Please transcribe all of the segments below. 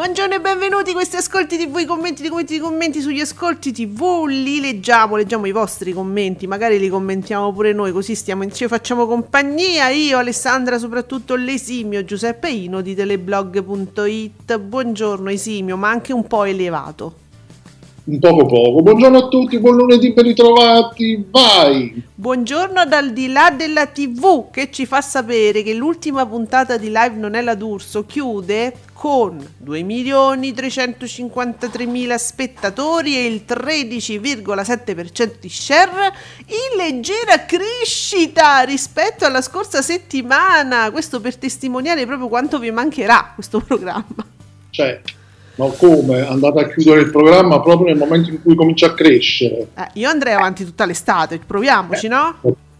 Buongiorno e benvenuti a questi ascolti TV, i commenti, i commenti, i commenti sugli ascolti TV, li leggiamo, leggiamo i vostri commenti, magari li commentiamo pure noi, così stiamo insieme, facciamo compagnia, io, Alessandra, soprattutto l'esimio Giuseppe Ino di teleblog.it, buongiorno esimio, ma anche un po' elevato. Un poco poco. Buongiorno a tutti, buon lunedì, ben ritrovati, vai! Buongiorno dal di là della TV che ci fa sapere che l'ultima puntata di Live Non è la D'Urso chiude con 2.353.000 spettatori e il 13,7% di share in leggera crescita rispetto alla scorsa settimana. Questo per testimoniare proprio quanto vi mancherà questo programma. Cioè, ma come? Andate a chiudere il programma proprio nel momento in cui comincia a crescere? Eh, io andrei avanti tutta l'estate, proviamoci, no?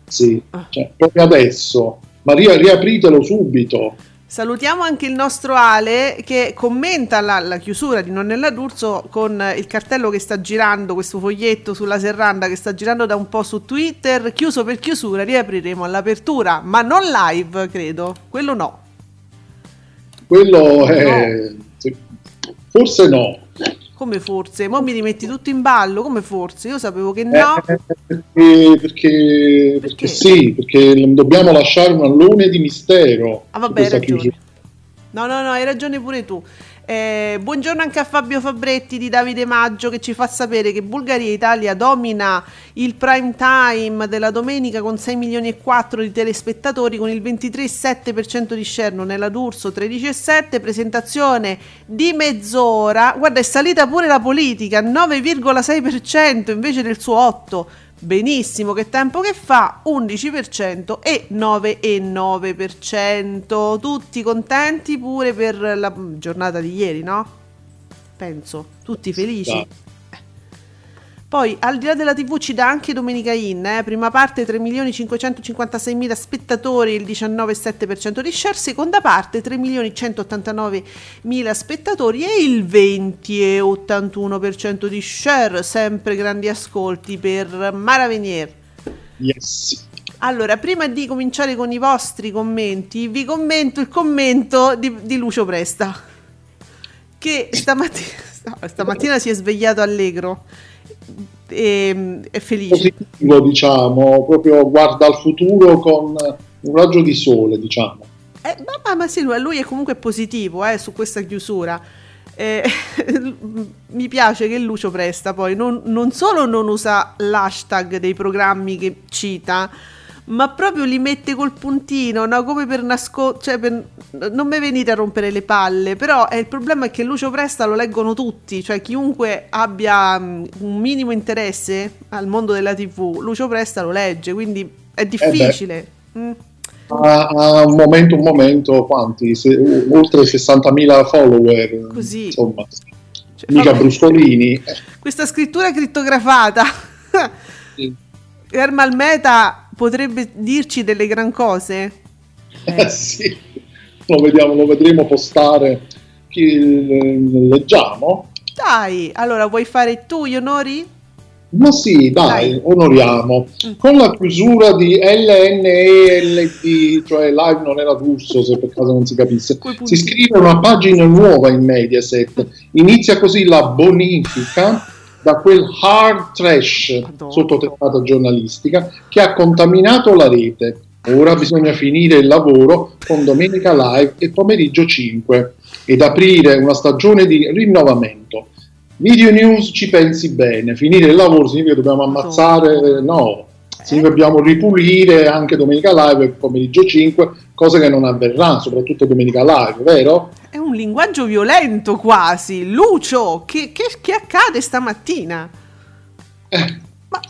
Sì, cioè, proprio adesso. Ma ria- riapritelo subito. Salutiamo anche il nostro Ale che commenta la, la chiusura di Nonnella D'Urso con il cartello che sta girando, questo foglietto sulla serranda che sta girando da un po' su Twitter, chiuso per chiusura, riapriremo all'apertura, ma non live, credo, quello no. Quello è... sì, Forse no. Come forse? Mo mi rimetti tutto in ballo, come forse? Io sapevo che no. Eh, perché, perché, perché sì, perché dobbiamo lasciare un allone di mistero. Ah, vabbè, hai ragione. No, no, no, hai ragione pure tu. Eh, buongiorno anche a Fabio Fabretti di Davide Maggio che ci fa sapere che Bulgaria e Italia domina il prime time della domenica con 6 milioni e 4 di telespettatori con il 23,7% di share nella D'Urso 13,7 presentazione di mezz'ora. Guarda è salita pure la politica 9,6% invece del suo 8 Benissimo, che tempo che fa? 11% e 9,9%. Tutti contenti pure per la giornata di ieri, no? Penso, tutti felici. Sì. Poi, al di là della TV, ci dà anche Domenica In, eh? prima parte 3.556.000 spettatori, il 19,7% di share, seconda parte 3.189.000 spettatori e il 20,81% di share, sempre grandi ascolti per Mara Venier. Yes. Allora, prima di cominciare con i vostri commenti, vi commento il commento di, di Lucio Presta, che stamattina, stamattina si è svegliato allegro e è felice. Positivo, diciamo, proprio guarda al futuro con un raggio di sole, diciamo. Eh, ma, ma- ma sì, lui, lui è comunque positivo eh, su questa chiusura. Eh, mi piace che Lucio Presta poi non, non solo non usa l'hashtag dei programmi che cita, ma proprio li mette col puntino, no? come per nascondere, cioè per- non mi venite a rompere le palle, però eh, il problema è che Lucio Presta lo leggono tutti, cioè chiunque abbia mm, un minimo interesse al mondo della TV, Lucio Presta lo legge, quindi è difficile. Mm. A, a un momento, un momento, quanti? Se- oltre 60.000 follower. Così. Insomma, Cioè, mica vabbè. bruscolini. Eh, Questa scrittura crittografata. sì. Ermal Meta potrebbe dirci delle gran cose. Eh, sì. Lo, vediamo, lo vedremo postare. Chi, leggiamo? Dai, allora vuoi fare tu gli onori? Ma sì, dai, Dai. onoriamo. Mm. Con la chiusura di LNELT, cioè live non era russo se per caso non si capisse, si scrive una pagina nuova in Mediaset. Inizia così la bonifica da quel hard trash Madonna. sotto testata giornalistica che ha contaminato la rete. Ora bisogna finire il lavoro con Domenica Live e pomeriggio 5 ed aprire una stagione di rinnovamento. Video News ci pensi bene, finire il lavoro significa che dobbiamo ammazzare, no, significa che dobbiamo ripulire anche Domenica Live e pomeriggio 5, cosa che non avverrà, soprattutto Domenica Live, vero? Un linguaggio violento quasi. Lucio, che, che- che accade stamattina? Eh, Ma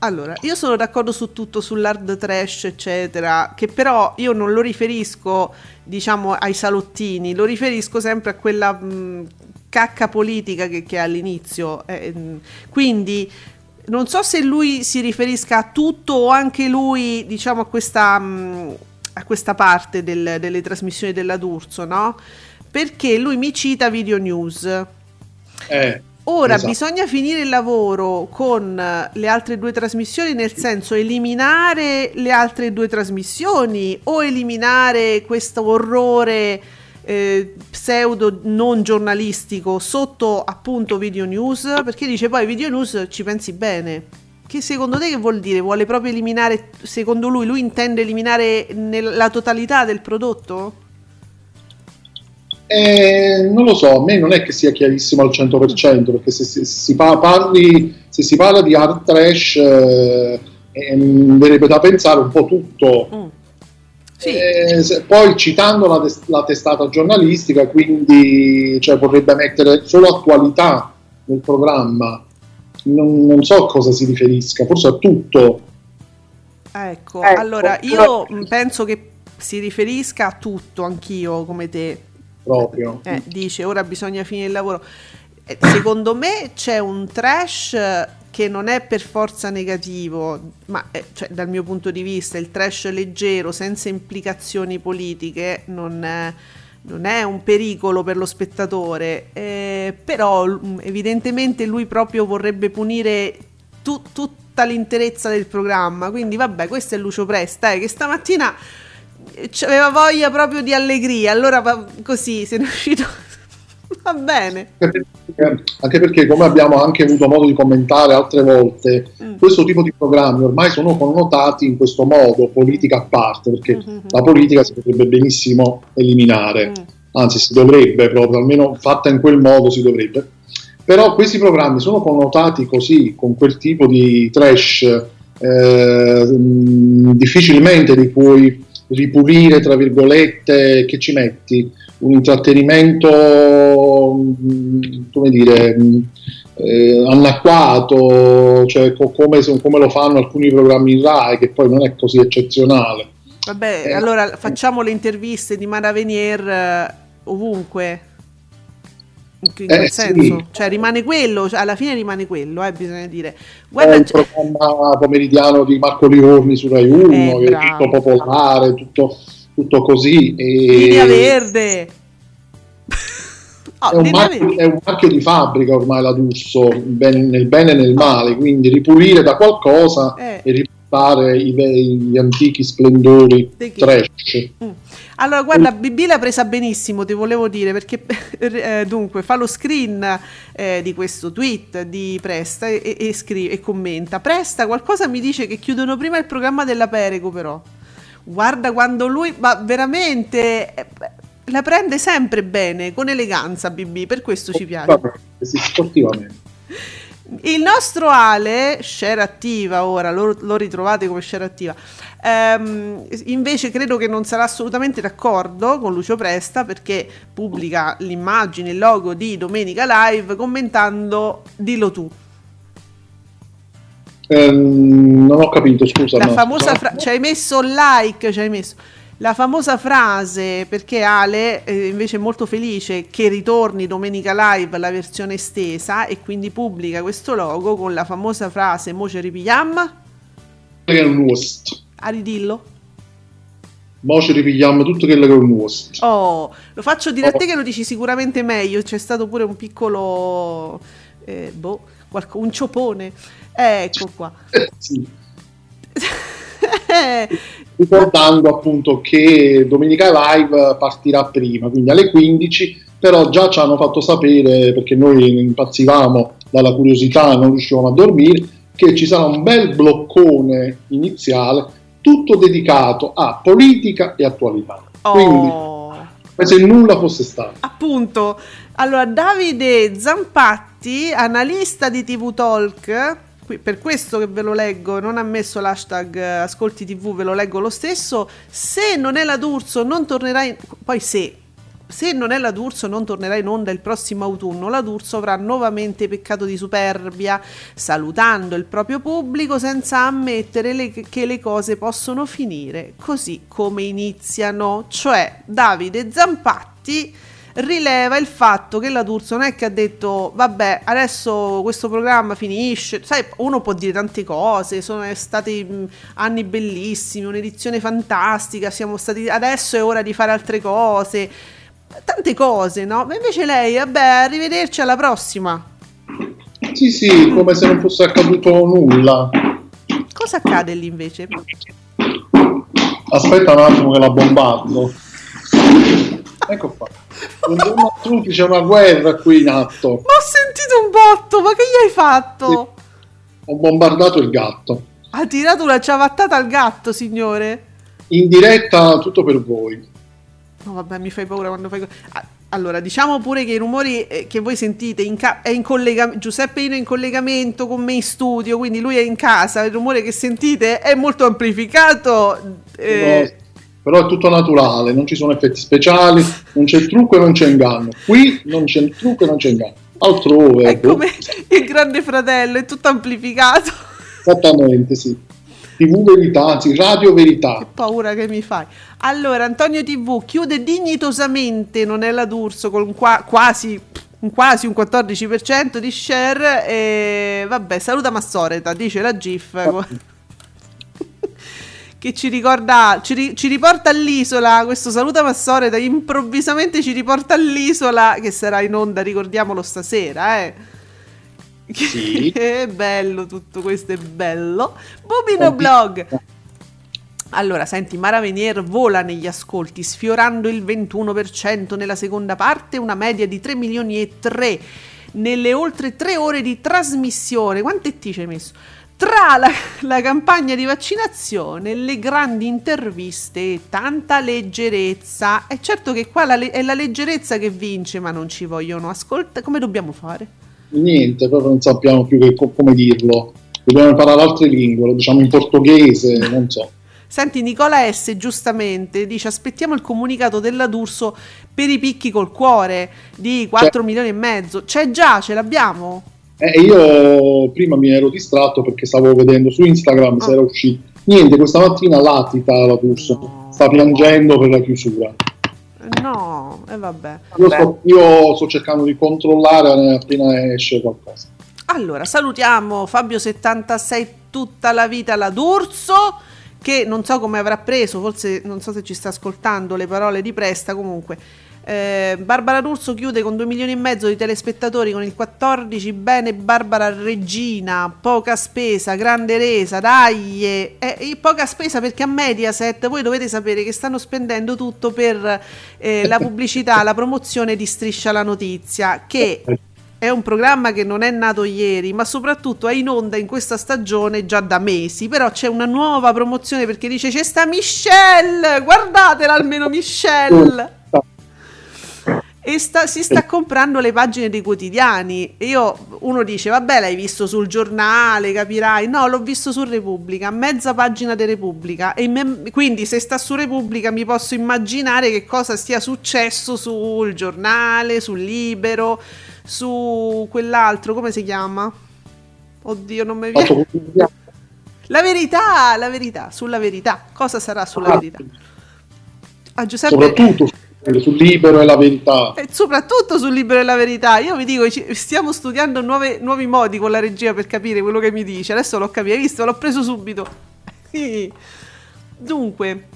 allora, io sono d'accordo su tutto, sull'hard trash, eccetera, che però io non lo riferisco, diciamo, ai salottini, lo riferisco sempre a quella mh, cacca politica che, che è all'inizio. eh, mh. quindi non so se lui si riferisca a tutto o anche lui, diciamo, a questa, a questa parte del- delle trasmissioni della D'Urso, no? Perché lui mi cita Video News. eh, Ora Esatto. bisogna finire il lavoro con eh, le altre due trasmissioni, nel senso eliminare le altre due trasmissioni o eliminare questo orrore eh, pseudo non giornalistico sotto appunto video news, perché dice poi video news ci pensi bene. Che secondo te che vuol dire? Vuole proprio eliminare, secondo lui, lui intende eliminare nel- la totalità del prodotto? Eh, non lo so, a me non è che sia chiarissimo al 100%, perché se, se si, pa- parli- se si parla di hard trash eh, ehm, verrebbe da pensare un po' tutto. Mm. Sì. Eh, se- poi citando la, la testata giornalistica, quindi cioè, vorrebbe mettere solo attualità nel programma. Non, non so a cosa si riferisca, forse a tutto. Ecco, Ecco, allora io mh, penso che si riferisca a tutto, anch'io come te. Proprio. Eh, dice ora bisogna finire il lavoro. Eh, Secondo me c'è un trash eh, che non è per forza negativo, ma eh, cioè, dal mio punto di vista il trash leggero, senza implicazioni politiche, non è, non è un pericolo per lo spettatore, eh, però l- evidentemente lui proprio vorrebbe punire tu- tutta l'interezza del programma, quindi vabbè, questo è Lucio Presta, eh, che stamattina aveva voglia proprio di allegria, allora così se ne è uscito, va bene. Anche perché, anche perché, come abbiamo anche avuto modo di commentare altre volte, Mm. questo tipo di programmi ormai sono connotati in questo modo, politica a parte, perché Mhm. la politica si potrebbe benissimo eliminare, Mm. anzi si dovrebbe proprio, almeno fatta in quel modo si dovrebbe. Però questi programmi sono connotati così, con quel tipo di trash, eh, mh, difficilmente li puoi ripulire, tra virgolette, che ci metti? Un intrattenimento, mh, come dire, mh, eh, anacquato, cioè co- come, se- come lo fanno alcuni programmi in RAI, che poi non è così eccezionale. Vabbè, Eh. allora facciamo le interviste di Mara Venier eh, ovunque. In, in Eh, quel sì. senso, cioè rimane quello, cioè, alla fine rimane quello, eh, bisogna dire. È Guarda, il programma pomeridiano di Marco Liorni su Rai 1, Eh, che è tutto popolare, tutto, tutto così. E linea verde. Oh, È un, marchio, è un marchio di fabbrica ormai la D'Urso, ben- nel bene e nel male, quindi ripulire da qualcosa Eh. e riportare gli antichi splendori trash. Mm. Allora, guarda, BB l'ha presa benissimo, ti volevo dire, perché eh, dunque fa lo screen eh, di questo tweet di Presta e, e scrive e commenta. Presta, qualcosa mi dice che chiudono prima il programma della Perego, però. Guarda quando lui, ma veramente eh, la prende sempre bene, con eleganza, BB, per questo ci piace. Sì, sportivamente. Il nostro Ale, share attiva ora, lo, lo ritrovate come share attiva, ehm, invece credo che non sarà assolutamente d'accordo con Lucio Presta perché pubblica l'immagine, il logo di Domenica Live commentando Dillo tu. Ehm, non ho capito, scusa. La no, famosa fra- ci hai messo like, ci hai messo la famosa frase perché Ale eh, invece è molto felice che ritorni Domenica Live la versione estesa e quindi pubblica questo logo con la famosa frase Mo ci ripigliam che è un Wust. a ridillo. Mo ci ripigliamo tutto quello che è un Wust. Oh, lo faccio dire a te che lo dici sicuramente meglio. C'è stato pure un piccolo eh, boh, qualco- un ciopone. Ecco qua. Sì. Ricordando appunto che Domenica Live partirà prima, quindi alle 15, però già ci hanno fatto sapere, perché noi impazzivamo dalla curiosità non riuscivano a dormire, che ci sarà un bel bloccone iniziale tutto dedicato a politica e attualità. Quindi, Oh. come se nulla fosse stato. Appunto, allora Davide Zampatti, analista di TV Talk, qui- per questo che ve lo leggo, non ha messo l'hashtag eh, Ascolti TV, ve lo leggo lo stesso. Se non è la D'Urso, non tornerà in... Poi se... Se non è la D'Urso non tornerà in onda il prossimo autunno, la D'Urso avrà nuovamente peccato di superbia, salutando il proprio pubblico senza ammettere le- che le cose possono finire così come iniziano. Cioè, Davide Zampatti rileva il fatto che la D'Urso non è che ha detto vabbè adesso questo programma finisce. Sai uno può dire tante cose sono stati anni bellissimi un'edizione fantastica siamo stati adesso è ora di fare altre cose. Tante cose no? Ma invece lei vabbè arrivederci alla prossima. Sì, sì, come se non fosse accaduto nulla. cosa accade lì invece? Aspetta un attimo che la bombardo. Ecco qua. Buongiorno a tutti, c'è una guerra qui in atto. ma ho sentito un botto ma che gli hai fatto Ho bombardato il gatto. ha tirato una ciabattata al gatto signore In diretta tutto per voi. No, vabbè, mi fai paura quando fai. Ah, Allora, diciamo pure che i rumori eh, che voi sentite in ca- è in collegamento. Giuseppe Ino è in collegamento con me in studio, quindi lui è in casa. Il rumore che sentite è molto amplificato. eh, Però è tutto naturale, non ci sono effetti speciali, non c'è trucco e non c'è inganno. Qui non c'è trucco e non c'è inganno. Altrove, è ecco. come il grande fratello, è tutto amplificato. esattamente sì. TV verità, anzi radio verità. Che paura che mi fai. Allora, Antonio TV chiude dignitosamente Non è la D'Urso con qua- quasi, un quasi un 14% di share. E vabbè, saluta Massoreta, dice la GIF. Che ci ricorda, ci, ri- ci riporta all'isola. Questo saluta Massoreta improvvisamente ci riporta all'isola che sarà in onda, ricordiamolo stasera, eh. Sì. è bello tutto questo, è bello. Bubino Blog. Allora, senti, Mara Venier vola negli ascolti, sfiorando il 21% nella seconda parte, una media di 3 milioni e 3 nelle oltre 3 ore di trasmissione. Quante T ci hai messo? Tra la, la campagna di vaccinazione, le grandi interviste e tanta leggerezza. È certo che qua la le- è la leggerezza che vince, ma non ci vogliono ascoltare. Come dobbiamo fare? Niente, proprio non sappiamo più che- co- come dirlo. Dobbiamo imparare altre lingue, lo diciamo in portoghese, non so. Senti, Nicola S. giustamente dice: Aspettiamo il comunicato della D'Urso per i picchi col cuore di 4 milioni e mezzo. C'è già, ce l'abbiamo. E io prima mi ero distratto perché stavo vedendo su Instagram se Ah. era uscito. Niente, questa mattina latita la D'Urso, No. sta piangendo per la chiusura. Eh, No, e vabbè. Io sto, io sto cercando di controllare appena esce qualcosa. Allora, salutiamo Fabio76 tutta la vita la D'Urso che non so come avrà preso, forse non so se ci sta ascoltando le parole di Presta, comunque. Eh, Barbara D'Urso chiude con 2 milioni e mezzo di telespettatori con il 14, bene Barbara Regina, poca spesa, grande resa, dai, eh, eh, poca spesa perché a Mediaset voi dovete sapere che stanno spendendo tutto per eh, la pubblicità, la promozione di Striscia la Notizia, che è un programma che non è nato ieri, ma soprattutto è in onda in questa stagione già da mesi. Però c'è una nuova promozione perché dice c'è sta Michelle, guardatela almeno Michelle. E sta- si sta comprando le pagine dei quotidiani. E io, uno dice, vabbè, l'hai visto sul giornale, capirai. No, l'ho visto su Repubblica, mezza pagina di Repubblica. E me- quindi, se sta su Repubblica, mi posso immaginare che cosa sia successo sul giornale, sul libero, su quell'altro, come si chiama? Oddio, non mi viene. La verità, la verità, sulla verità. Cosa sarà sulla Ah, verità? A Giuseppe Soprattutto sul libero e la verità. e soprattutto sul libro della verità. Io vi dico, stiamo studiando nuove- nuovi modi con la regia per capire quello che mi dice. Adesso l'ho capito, hai visto? L'ho preso subito. Dunque,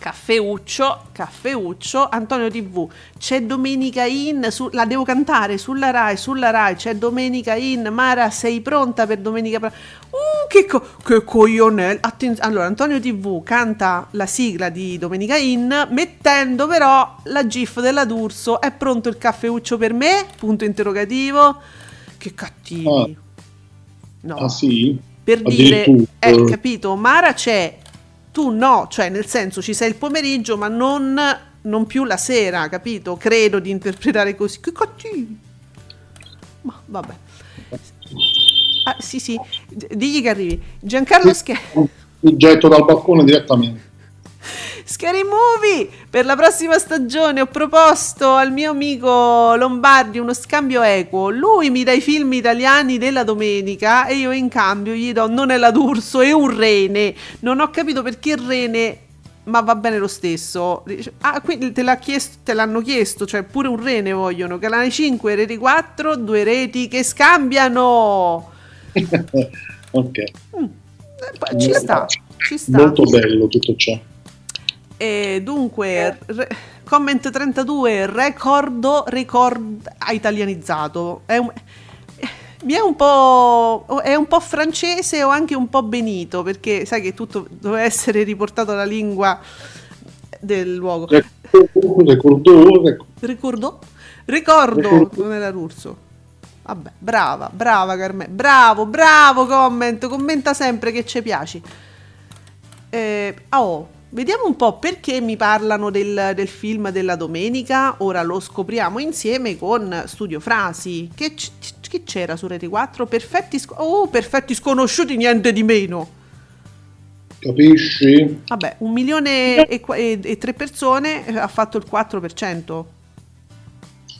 caffeuccio, caffeuccio, Antonio TV. C'è Domenica In, su- la devo cantare sulla Rai, sulla Rai. C'è Domenica In. Mara, sei pronta per Domenica? Uh, che, co- che coglionello. Attenz- allora, Antonio TV canta la sigla di Domenica In, mettendo però la gif della D'Urso. È pronto il caffeuccio per me? Punto interrogativo. che cattivi. No. Ah sì? per dire, eh, capito, Mara c'è, tu no, cioè nel senso ci sei il pomeriggio, ma non, non più la sera, capito? Credo di interpretare così. Che cattivi! Ma vabbè. Ah, sì, sì, digli che arrivi. Giancarlo Scher- Mi getto dal balcone direttamente. Scary Movie. Per la prossima stagione ho proposto al mio amico Lombardi uno scambio equo. Lui mi dà i film italiani della domenica e io in cambio gli do non è la d'Urso è un rene. Non ho capito perché il rene ma va bene lo stesso. Ah quindi te, l'ha chiesto, te l'hanno chiesto cioè pure un rene vogliono. Canale 5 reti 4 due reti che scambiano. Ok. Eh, poi ci sta ci sta. Molto bello tutto ciò. E dunque, re- comment 32, ricordo, record ha italianizzato. È un, mi è un po'. è un po' francese o anche un po' benito, perché sai che tutto doveva essere riportato alla lingua del luogo. Ricordo, ricordo. Ricordo? Ricordo, non era Rurso. Vabbè, brava, brava Carmen. Bravo, bravo comment. Commenta sempre che ci piaci. Eh, oh, vediamo un po' perché mi parlano del, del film della domenica. Ora lo scopriamo insieme con Studio Frasi. Che, c- che c'era su Rete 4? Perfetti, sc- oh, perfetti sconosciuti, niente di meno. Capisci? Vabbè, un milione e, e- e tre persone eh, ha fatto il 4%.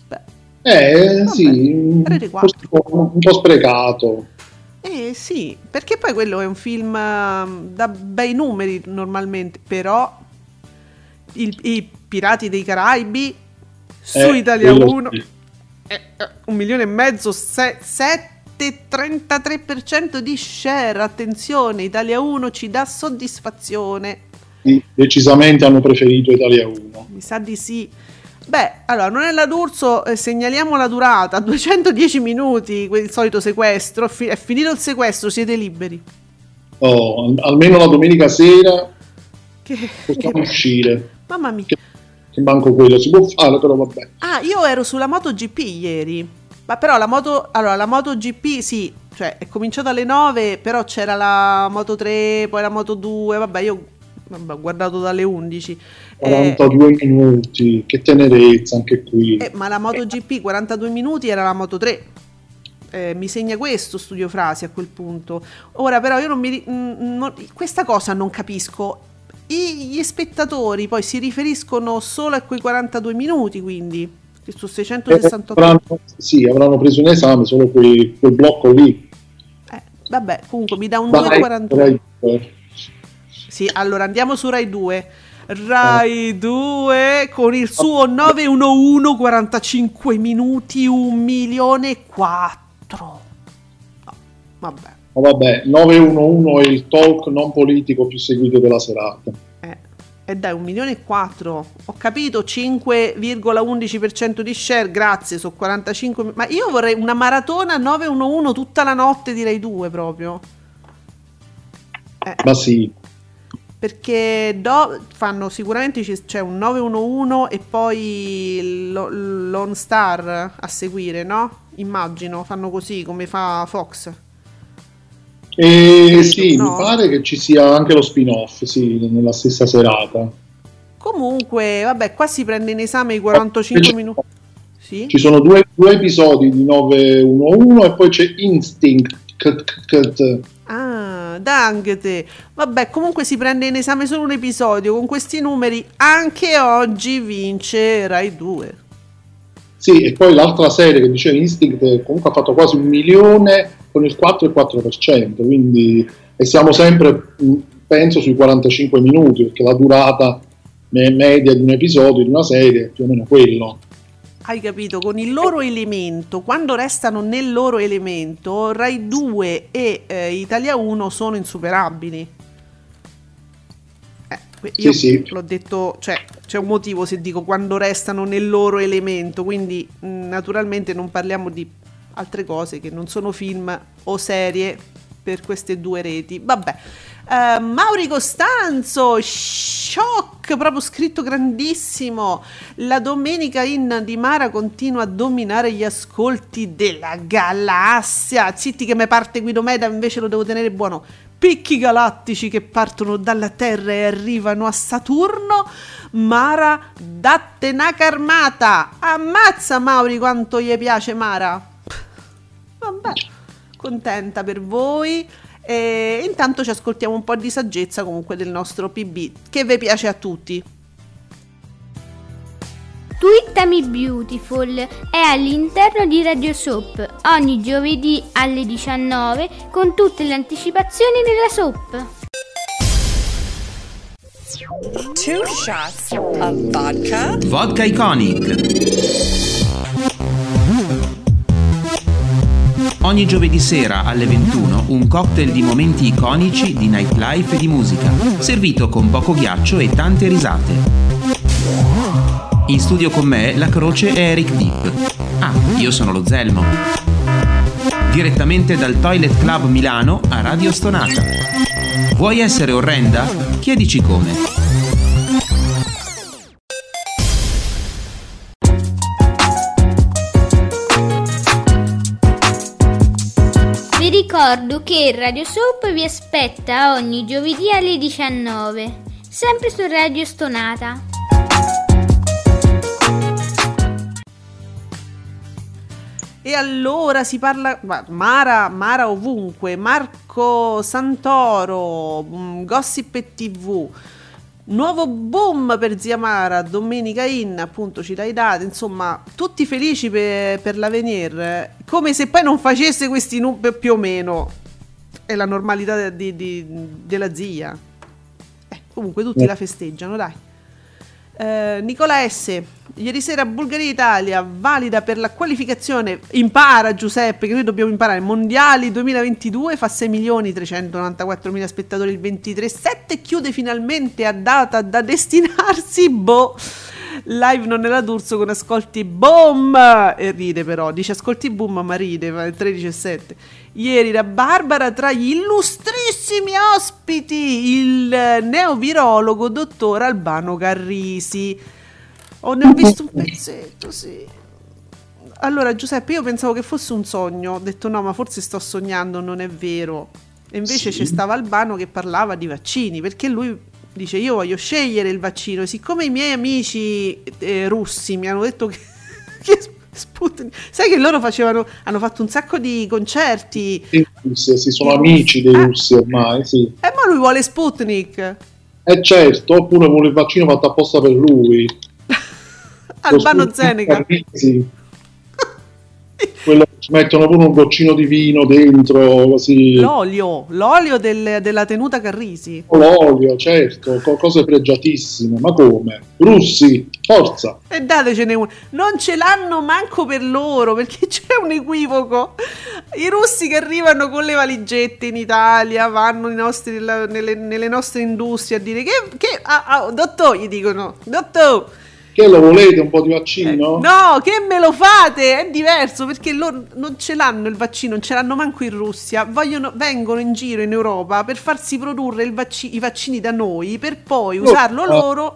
Beh, Eh Vabbè, sì, Rete forse 4. un po' sprecato. Eh sì, perché poi quello è un film ehm, da bei numeri normalmente, però il- i Pirati dei Caraibi su Eh, Italia quello 1 sì. eh, eh, un milione e mezzo, 7,33% di share, attenzione, Italia 1 ci dà soddisfazione. Sì, decisamente hanno preferito Italia 1. Mi sa di sì. Beh, allora, non è la d'Urso, eh, segnaliamo la durata, 210 minuti, il solito sequestro, è, fi- è finito il sequestro, siete liberi. Oh, al- almeno la domenica sera Che, possiamo che- uscire. mamma mia. Che, che manco quello si può fare, però vabbè. Ah, io ero sulla MotoGP ieri, ma però la moto, allora, la MotoGP sì, cioè è cominciata alle 9, però c'era la Moto 3, poi la Moto 2, vabbè, io vabbè, ho guardato dalle 11. Eh, 42 minuti, che tenerezza anche qui. Eh, ma la MotoGP 42 minuti era la Moto 3. Eh, mi segna questo studio frasi a quel punto. Ora però io non mi ri- mm, non- questa cosa non capisco. I- gli spettatori poi si riferiscono solo a quei 42 minuti, quindi su Eh, 668 avranno, sì, avranno preso in esame solo quei- quel blocco lì. eh, vabbè, comunque mi dà un Vai, 2,41. Sì, allora andiamo su Rai 2. Rai 2 con il suo 911 45 minuti 1 milione e 4. No, vabbè. Ma vabbè, 911 è il talk non politico più seguito della serata. Eh, e dai, 1 milione e 4. Ho capito, 5,11% di share, grazie, sono 45. mi- Ma io vorrei una maratona 911 tutta la notte di Rai 2 proprio. Eh. Ma sì, Perché do- fanno sicuramente c'è un 911 e poi lo- l'On Star a seguire, no? Immagino, fanno così come fa Fox. e sì, No. mi pare che ci sia anche lo spin-off, sì, nella stessa serata. Comunque, vabbè, qua si prende in esame i 45 minuti. Sì? Ci sono due, due episodi di 911 e poi c'è Instinct. Ah, dangete. Vabbè, comunque si prende in esame solo un episodio. Con questi numeri anche oggi vince Rai 2. Sì, e poi l'altra serie che diceva Instinct comunque ha fatto quasi un milione con il 4,4%, quindi e siamo sempre, mh, penso, sui 45 minuti, perché la durata me- media di un episodio, di una serie, è più o meno quello. Hai capito? Con il loro elemento, quando restano nel loro elemento, Rai 2 e eh, Italia 1 sono insuperabili. Eh, que- Sì, io sì. l'ho detto, cioè c'è un motivo se dico quando restano nel loro elemento, quindi mh, naturalmente non parliamo di altre cose che non sono film o serie per queste due reti. Vabbè, Eh, Mauri Costanzo, shock, proprio scritto grandissimo. La domenica in di Mara continua a dominare gli ascolti della galassia. Zitti che me parte Guido Meda, invece lo devo tenere buono. Picchi galattici che partono dalla Terra e arrivano a Saturno. Mara, datte una carmata. Ammazza Mauri quanto gli piace Mara. Vabbè, contenta per voi. E intanto ci ascoltiamo un po' di saggezza comunque del nostro PB, che vi piace a tutti. Twittami Beautiful è all'interno di Radio Soap ogni giovedì alle 19 con tutte le anticipazioni della soap. Two shots of vodka. Vodka Iconic. Ogni giovedì sera alle 21 un cocktail di momenti iconici di nightlife e di musica, servito con poco ghiaccio e tante risate. In studio con me la croce è Eric Deep. Ah, io sono lo Zelmo. Direttamente dal Toilet Club Milano a Radio Stonata. Vuoi essere orrenda? Chiedici come. Ricordo che Radio Soap vi aspetta ogni giovedì alle 19, sempre su Radio Stonata. E allora si parla ma- Mara, Mara ovunque, Marco Santoro, mm, Gossip e TV. Nuovo boom per Zia Mara, Domenica In, appunto ci dai dati, insomma, tutti felici per, per l'Avenir, come se poi non facesse questi numeri più o meno. È la normalità di- di- della zia. Eh, comunque tutti la festeggiano, dai. Eh, Nicola S. Ieri sera Bulgaria-Italia valida per la qualificazione. Impara Giuseppe, che noi dobbiamo imparare. Mondiali 2022 fa 6 milioni 394 mila spettatori il 23-7. Chiude finalmente a data da destinarsi. Boh. Live non era d'Urso con ascolti boom e ride però, dice ascolti boom ma ride, il 13 e 7. Ieri la Barbara tra gli illustrissimi ospiti, il neovirologo dottor Albano Carrisi. Oh, ne ho visto un pezzetto, sì. Allora Giuseppe, io pensavo che fosse un sogno, ho detto no, ma forse sto sognando, non è vero. E invece c'è stava Albano che parlava di vaccini, perché lui dice io voglio scegliere il vaccino, siccome i miei amici eh, russi mi hanno detto che, che Sputnik, sai che loro facevano, hanno fatto un sacco di concerti, In Russia, sì, sono amici dei Eh. russi ormai, sì. e ma lui vuole Sputnik. E certo, oppure vuole il vaccino fatto apposta per lui. Albano Zeneca. Sì. Quello che ci mettono pure un goccino di vino dentro, così. L'olio, l'olio del- della tenuta Carrisi. L'olio, certo, co- cose pregiatissime. Ma come? Russi, forza! E datecene uno. Non ce l'hanno manco per loro, perché c'è un equivoco. I russi che arrivano con le valigette in Italia, vanno nostri- nelle, nelle nostre industrie a dire che... che ah, ah, dottor, gli dicono, dottor, Che lo volete un po' di eh, vaccino? no, che me lo fate? È diverso, perché loro non ce l'hanno il vaccino, non ce l'hanno manco in Russia. Vogliono, vengono in giro in Europa per farsi produrre vacci- i vaccini da noi, per poi usarlo eh. loro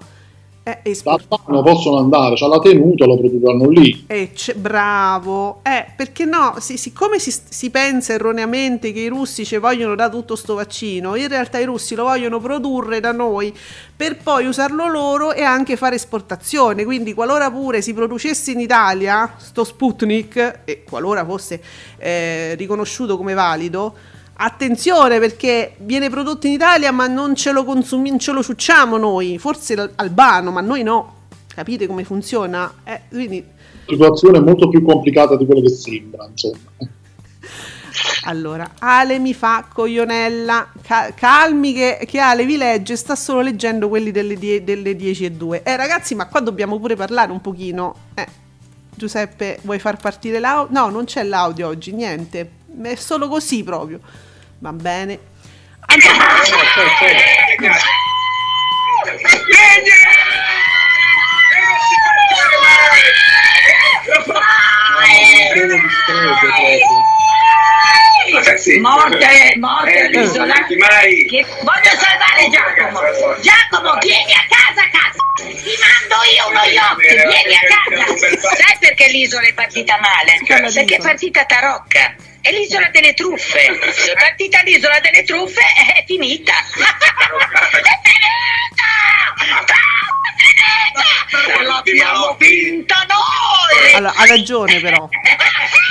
e Da esportarlo. Albano possono andare, c'ha la tenuta, lo produrranno lì. Eh, c'è- bravo, eh, perché no? Si- siccome si, si pensa erroneamente che i russi ci vogliono da tutto sto vaccino, in realtà i russi lo vogliono produrre da noi per poi usarlo loro e anche fare esportazione. Quindi, qualora pure si producesse in Italia sto Sputnik, e qualora fosse eh, riconosciuto come valido, attenzione perché viene prodotto in Italia ma non ce lo consumi, non ce lo ciucciamo noi, forse l- Albano, ma noi no. Capite come funziona? Eh, quindi Situazione molto più complicata di quello che sembra, insomma. Allora, Ale mi fa coglionella, Ca- calmi che, che Ale vi legge, sta solo leggendo quelli delle, die- delle 10 e 2. Eh ragazzi, ma qua dobbiamo pure parlare un pochino. Eh, Giuseppe, vuoi far partire l'audio? No, non c'è l'audio oggi, niente. È solo così proprio. Va bene. Proprio. Morte, morte all'isola. Eh, mai. Che voglio salvare Giacomo. Giacomo, vieni a casa, cazzo. Ti mando io uno yacht, vieni a casa. Sai perché l'isola è partita male? Perché è partita tarocca. È l'isola delle truffe. Se è partita l'isola delle truffe, è finita. è finita! È finita! L'abbiamo vinta noi! Allora, ha ragione però.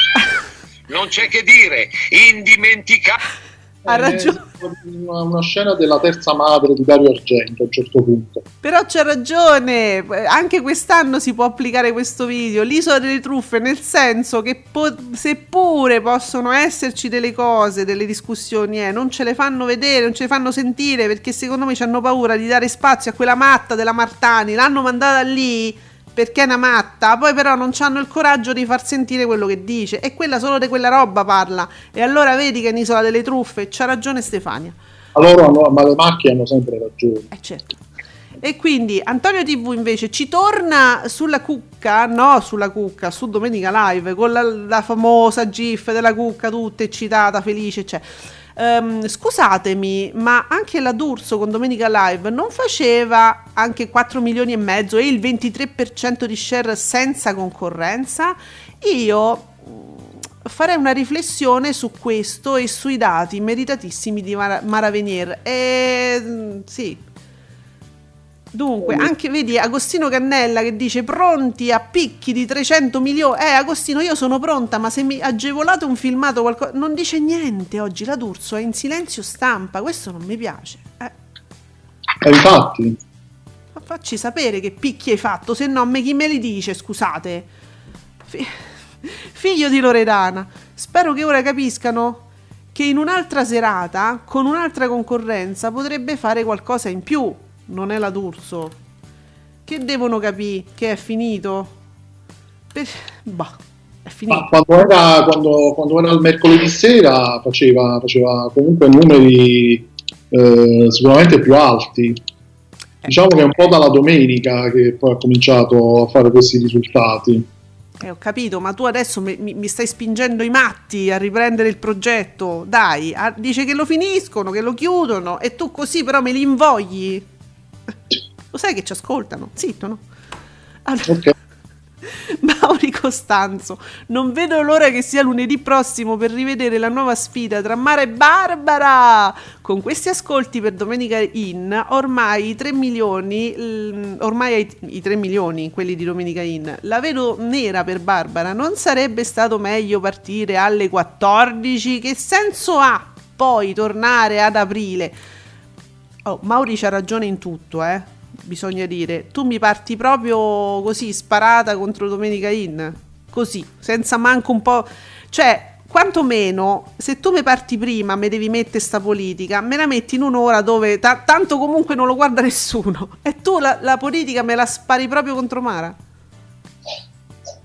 Non c'è che dire, indimenticabile. Ha ragione. Una, una scena della terza madre di Dario Argento a un certo punto. Però c'ha ragione, anche quest'anno si può applicare questo video, l'isola delle truffe, nel senso che po- seppure possono esserci delle cose, delle discussioni, eh, non ce le fanno vedere, non ce le fanno sentire, perché secondo me hanno paura di dare spazio a quella matta della Martani, l'hanno mandata lì perché è una matta, poi però non hanno il coraggio di far sentire quello che dice e quella solo di quella roba parla. E allora vedi che è un'isola delle truffe, c'ha ragione Stefania. Allora, no, ma le macchie hanno sempre ragione. Eh certo. E quindi Antonio TV invece ci torna sulla cucca, no sulla cucca, su Domenica Live, con la, la famosa gif della cucca tutta eccitata, felice, cioè. Ehm, scusatemi, ma anche la D'Urso con Domenica Live non faceva anche 4 milioni e mezzo e il 23% di share senza concorrenza? Io mm, farei una riflessione su questo e sui dati meritatissimi di Mara, Mara. E, mm, sì. Dunque, anche vedi Agostino Cannella che dice pronti a picchi di 300 milioni. Eh, Agostino, io sono pronta, ma se mi agevolate un filmato qualcosa. Non dice niente oggi. La D'Urso è in silenzio stampa. Questo non mi piace. Eh. E infatti, Ma facci sapere che picchi hai fatto, se no me chi me li dice, scusate. Fi- figlio di Loredana, spero che ora capiscano che in un'altra serata, con un'altra concorrenza, potrebbe fare qualcosa in più. Non è la D'Urso. Che devono capire che è finito? Per... Bah, è finito. ma quando era, quando, quando era il mercoledì sera faceva, faceva comunque numeri eh, sicuramente più alti. Diciamo che è un po' dalla domenica che poi ha cominciato a fare questi risultati. Eh, ho capito, ma tu adesso mi, mi- mi stai spingendo i matti a riprendere il progetto. Dai, a- dice che lo finiscono, che lo chiudono e tu così però me li invogli. Lo sai che ci ascoltano? Zitto, no? Allora, Ok. Mauri Costanzo, non vedo l'ora che sia lunedì prossimo per rivedere la nuova sfida tra Mara e Barbara. Con questi ascolti per Domenica In, ormai i 3 milioni, ormai ai- i 3 milioni, quelli di Domenica In, la vedo nera per Barbara. Non sarebbe stato meglio partire alle 14? Che senso ha poi tornare ad aprile? Oh, Mauri c'ha ragione in tutto, eh. Bisogna dire, tu mi parti proprio così sparata contro Domenica In, così, senza manco un po'. Cioè, quantomeno, se tu mi parti prima, me devi mettere sta politica, me la metti in un'ora dove ta- tanto comunque non lo guarda nessuno. E tu la, la politica me la spari proprio contro Mara?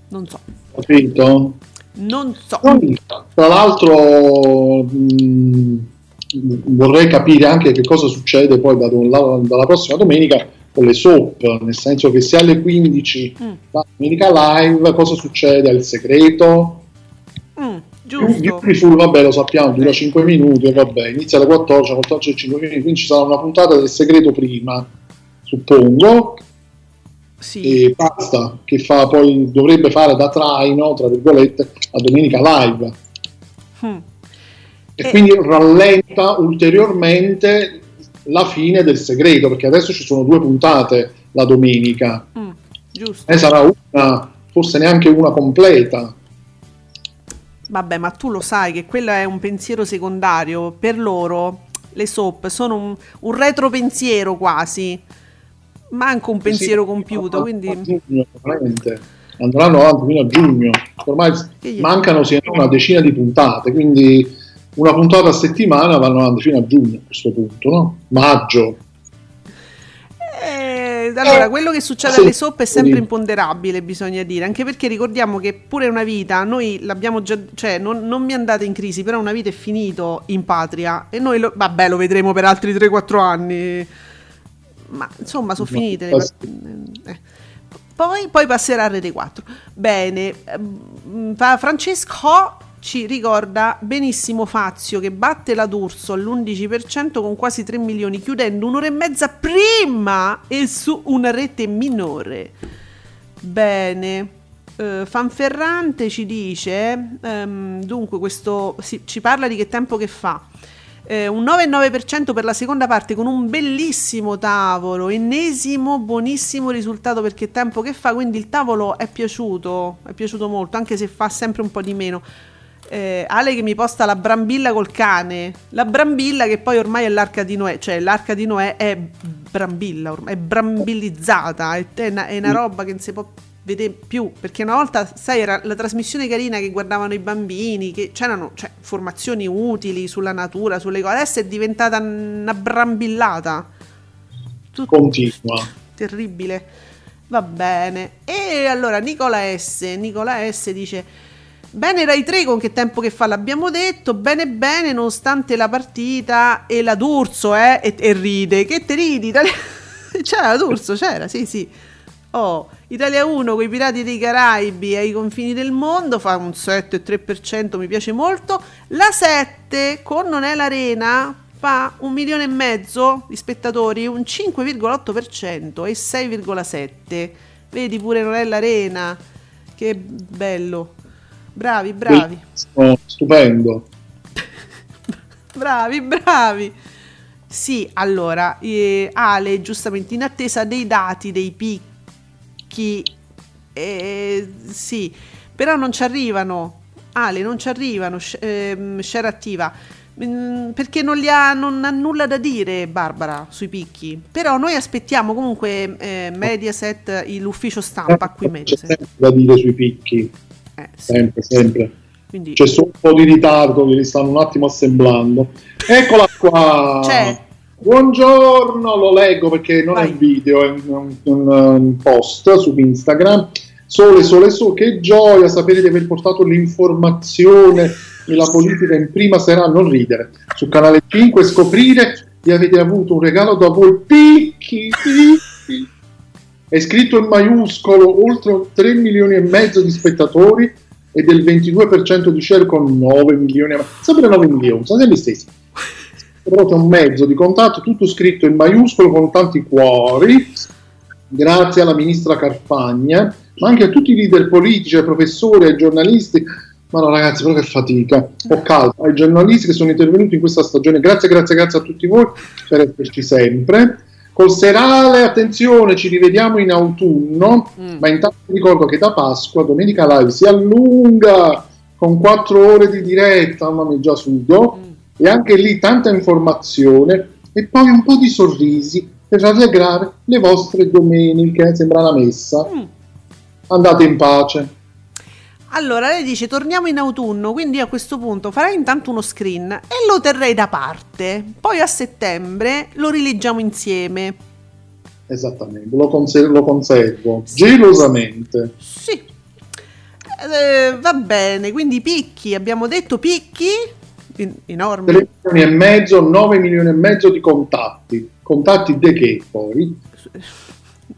Non so, Capito? non so. Tra l'altro mh, vorrei capire anche che cosa succede poi da- dalla, dalla prossima domenica con le soap, nel senso che se alle 15 Mm. la domenica live cosa succede? Il segreto? Mm, giusto. Vabbè, lo sappiamo, dura 5 minuti, e vabbè, inizia alle 14, 14 e 5 minuti, quindi ci sarà una puntata del segreto prima, suppongo, Sì. e basta, che fa poi dovrebbe fare da traino, tra virgolette, a domenica live. Mm. E Eh. quindi rallenta ulteriormente la fine del segreto, perché adesso ci sono due puntate la domenica, Mm, giusto. ne sarà una, forse neanche una completa. Vabbè, ma tu lo sai che quello è un pensiero secondario. Per loro le soap sono un, un retropensiero quasi. Manco un pensiero Sì, compiuto, quindi... a giugno, veramente. andranno avanti fino a giugno. Ormai mancano una decina di puntate, quindi una puntata a settimana vanno avanti fino a giugno a questo punto, no? Maggio. Eh, allora, quello che succede Sì. alle soap è sempre Sì. imponderabile, bisogna dire, anche perché ricordiamo che pure una vita, noi l'abbiamo già, cioè non, non mi andate in crisi, però una vita è finito in patria e noi, lo, vabbè, lo vedremo per altri 3-4 anni, ma insomma sono finite. le eh. Poi, poi passerà a Rete 4. Bene, ehm, Francesco ci ricorda benissimo Fazio che batte la D'Urso all'11% con quasi 3 milioni, chiudendo un'ora e mezza prima e su una rete minore. Bene. Eh, Fanferrante ci dice, ehm, dunque questo si- ci parla di che tempo che fa. Eh, un 9,9% per la seconda parte con un bellissimo tavolo, ennesimo buonissimo risultato perché tempo che fa, quindi il tavolo è piaciuto, è piaciuto molto, anche se fa sempre un po' di meno. Eh, Ale che mi posta la brambilla col cane, la brambilla che poi ormai è l'arca di Noè, cioè l'arca di Noè è brambilla, ormai, è brambillizzata, è, è una, è una roba che non si può vedere più, perché una volta, sai, era la trasmissione carina che guardavano i bambini, che c'erano cioè, formazioni utili sulla natura, sulle cose, adesso è diventata una brambillata. Tut- Continua. terribile. Va bene. E allora Nicola S. Nicola S. dice: Bene Rai 3 con che tempo che fa l'abbiamo detto. Bene, bene, nonostante la partita e la D'Urso, eh. E, e ride. Che te ridi? Italia- C'era la D'Urso, c'era, sì, sì. Oh, Italia 1 con i Pirati dei Caraibi ai confini del mondo fa un 7,3%, mi piace molto. La 7 con Non è l'Arena fa un milione e mezzo di spettatori, un 5,8% e 6,7%. Vedi pure Non è l'Arena, che bello. Bravi, bravi, Bellissimo, Stupendo. bravi, bravi. Sì, allora, eh, Ale, giustamente in attesa dei dati dei picchi, eh, sì, però non ci arrivano. Ale, non ci arrivano, ehm, share attiva. Mm, Perché non, li ha, non ha nulla da dire Barbara sui picchi. Però noi aspettiamo comunque eh, Mediaset, l'ufficio stampa qui C'è Mediaset. sempre da dire sui picchi, Eh, sì. sempre, sempre. Quindi C'è solo un po' di ritardo che li stanno un attimo assemblando. Eccola qua. C'è. Buongiorno, lo leggo perché non è Vai. un video, è un, un- un post su Instagram. Sole, sole, sole, che gioia sapere di aver portato l'informazione e la politica in prima serata, non ridere. Su canale 5 scoprire di avete avuto un regalo da voi, picchi, picchi. È scritto in maiuscolo, oltre 3 milioni e mezzo di spettatori e del 22% di share con 9 milioni, sempre 9 milioni, sono gli stessi. Proprio un mezzo di contatto, tutto scritto in maiuscolo con tanti cuori, grazie alla ministra Carfagna, ma anche a tutti i leader politici, ai professori, ai giornalisti. Ma no ragazzi, però che fatica, ho calma, ai giornalisti che sono intervenuti in questa stagione, grazie, grazie, grazie a tutti voi per esserci sempre. Col serale, attenzione, ci rivediamo in autunno, Mm. ma intanto vi ricordo che da Pasqua, Domenica Live, si allunga con 4 ore di diretta, mamma mia, già sudo, e anche lì tanta informazione e poi un po' di sorrisi per rallegrare le vostre domeniche, sembra la messa. Mm. Andate in pace. Allora lei dice torniamo in autunno, quindi a questo punto farai intanto uno screen e lo terrei da parte. Poi a settembre lo rileggiamo insieme. Esattamente, lo, conser- lo conservo gelosamente. Sì. Eh, va bene, quindi picchi, abbiamo detto picchi enormi. 3 milioni e mezzo, 9 milioni e mezzo di contatti. Contatti di che poi?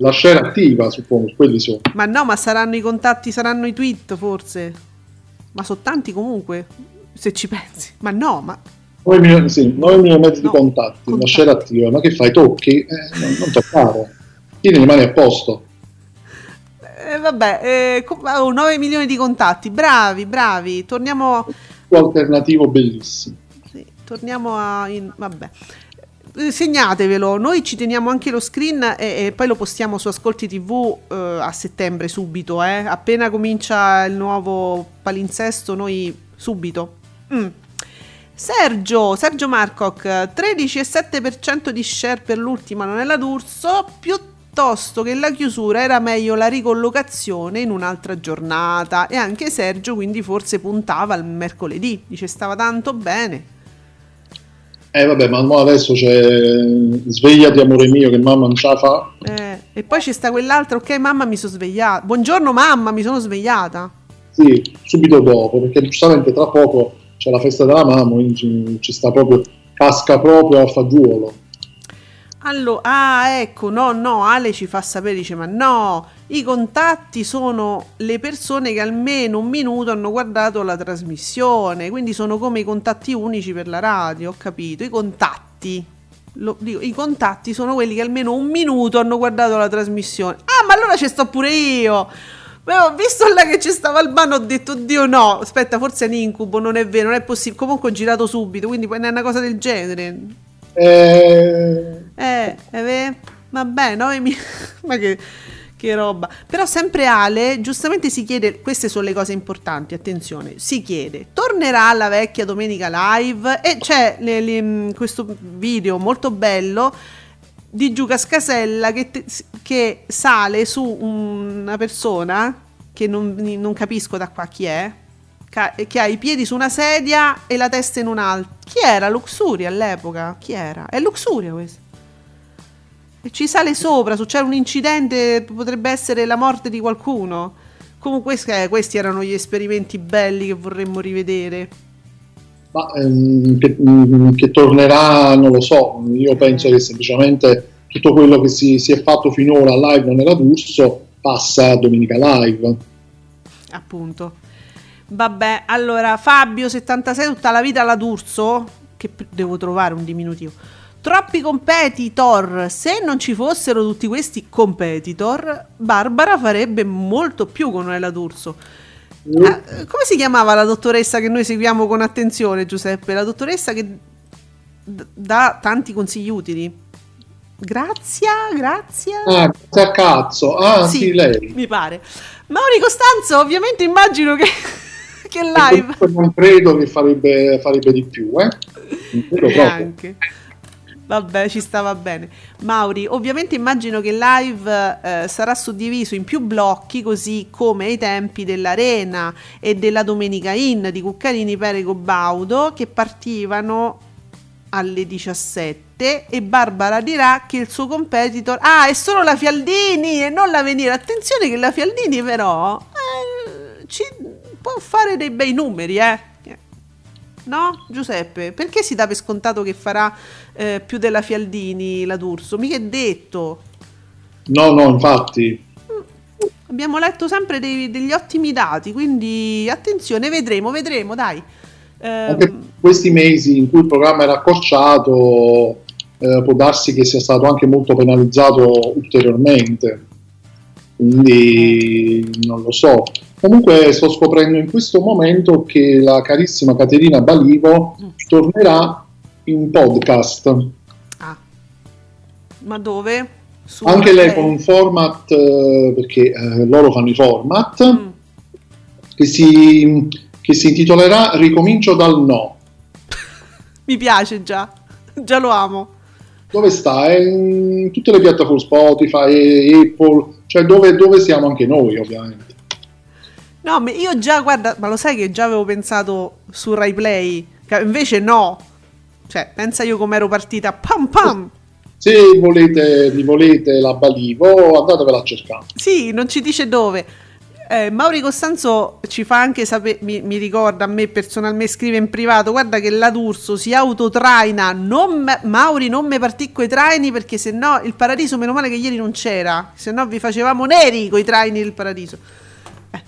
La share attiva, suppongo, quelli sono. Ma no, ma saranno i contatti, saranno i tweet forse. Ma sono tanti comunque, se ci pensi. Ma no, ma 9 milioni, sì, 9 milioni e mezzo No, di contatti, una contatti. share attiva. Ma che fai? Tocchi? Eh, non, non toccare. Tieni le mani a posto. eh, vabbè, eh, co- oh, 9 milioni di contatti. Bravi, bravi. Torniamo alternativo bellissimo. Sì, torniamo a... in- vabbè. Eh, Segnatevelo, noi ci teniamo anche lo screen e, e poi lo postiamo su Ascolti TV eh, a settembre subito, eh. appena comincia il nuovo palinsesto noi subito. Mm. Sergio, Sergio Marcoc, 13,7% di share per l'ultima non è la D'Urso, piuttosto che la chiusura era meglio la ricollocazione in un'altra giornata e anche Sergio quindi forse puntava al mercoledì, dice stava tanto bene. Eh vabbè, ma adesso c'è svegliati amore mio che mamma non ce la fa. Eh, e poi c'è sta quell'altra, ok mamma mi sono svegliata, buongiorno mamma mi sono svegliata. Sì, subito dopo, perché giustamente tra poco c'è la festa della mamma, quindi ci, ci sta proprio, casca proprio a fagiolo. Allora, ah, ecco, no, no, Ale ci fa sapere, dice, ma no, i contatti sono le persone che almeno un minuto hanno guardato la trasmissione, quindi sono come i contatti unici per la radio, ho capito, i contatti. Lo, dico, I contatti sono quelli che almeno un minuto hanno guardato la trasmissione. Ah, ma allora ci sto pure io. Beh, ho visto là che ci stava Albano, ho detto, Dio no, aspetta, forse è un incubo, non è vero, non è possibile. Comunque ho girato subito, quindi poi è una cosa del genere. Eh, Eh, vero? Vabbè, 9 mi- ma che, che roba. Però sempre Ale, giustamente si chiede, queste sono le cose importanti, attenzione, si chiede, tornerà la vecchia domenica live? E c'è le- le- questo video molto bello di Giuca Scasella che, te- che sale su una persona che non, non capisco da qua chi è, che ha i piedi su una sedia e la testa in un'altra. Chi era? Luxuria all'epoca? Chi era? È Luxuria questo. E ci sale sopra, succede un incidente, potrebbe essere la morte di qualcuno. Comunque eh, questi erano gli esperimenti belli che vorremmo rivedere. ma, ehm, che, mm, che tornerà, non lo so, io penso che semplicemente tutto quello che si, si è fatto finora live non era d'Urso passa a Domenica Live. appunto. Vabbè, allora Fabio 76 tutta la vita alla D'Urso, che devo trovare un diminutivo. Troppi competitor, se non ci fossero tutti questi competitor, Barbara farebbe molto più con Noella D'Urso. Ah, eh, come si chiamava la dottoressa che noi seguiamo con attenzione, Giuseppe? La dottoressa che d- dà tanti consigli utili. Grazia, grazia. Ah, grazie a cazzo, ah sì, lei. Mi pare. Mauri Costanzo, ovviamente immagino che, che live. Non credo che farebbe, farebbe di più, eh? Neanche. Vabbè, ci stava bene. Mauri, ovviamente immagino che live eh, sarà suddiviso in più blocchi, così come ai tempi dell'Arena e della Domenica In di Cuccarini, Perego, Baudo, che partivano alle 17 e Barbara dirà che il suo competitor ah è solo la Fialdini e non la Venire attenzione che la Fialdini però eh, ci può fare dei bei numeri eh. No Giuseppe? Perché si dà per scontato che farà eh, più della Fialdini la D'Urso? Mica è detto. No, no, infatti. abbiamo letto sempre dei- degli ottimi dati quindi attenzione vedremo vedremo dai. Anche Ehm, questi mesi in cui il programma era accorciato, eh, può darsi che sia stato anche molto penalizzato ulteriormente. Quindi non lo so. Comunque sto scoprendo in questo momento che la carissima Caterina Balivo tornerà in podcast. ah. ma dove? Su Anche lei con un format, eh, perché eh, loro fanno i format, Mm. che, si, che si intitolerà Ricomincio dal no. Mi piace già, già lo amo. Dove sta? È in tutte le piattaforme Spotify, Apple, cioè dove, dove siamo anche noi ovviamente. No, ma io già, guarda, ma lo sai che già avevo pensato su Rai Play, invece no. Cioè, pensa io come ero partita, pam pam. Se volete, vi volete la Balivo, andatevela a cercare. Sì, non ci dice dove. Eh, Mauri Costanzo ci fa anche sapere, mi, mi ricorda a me personalmente, scrive in privato, guarda che la D'Urso si autotraina, non Mauri non me partì coi traini perché se no il paradiso, meno male che ieri non c'era, se no vi facevamo neri coi traini del paradiso. Eh.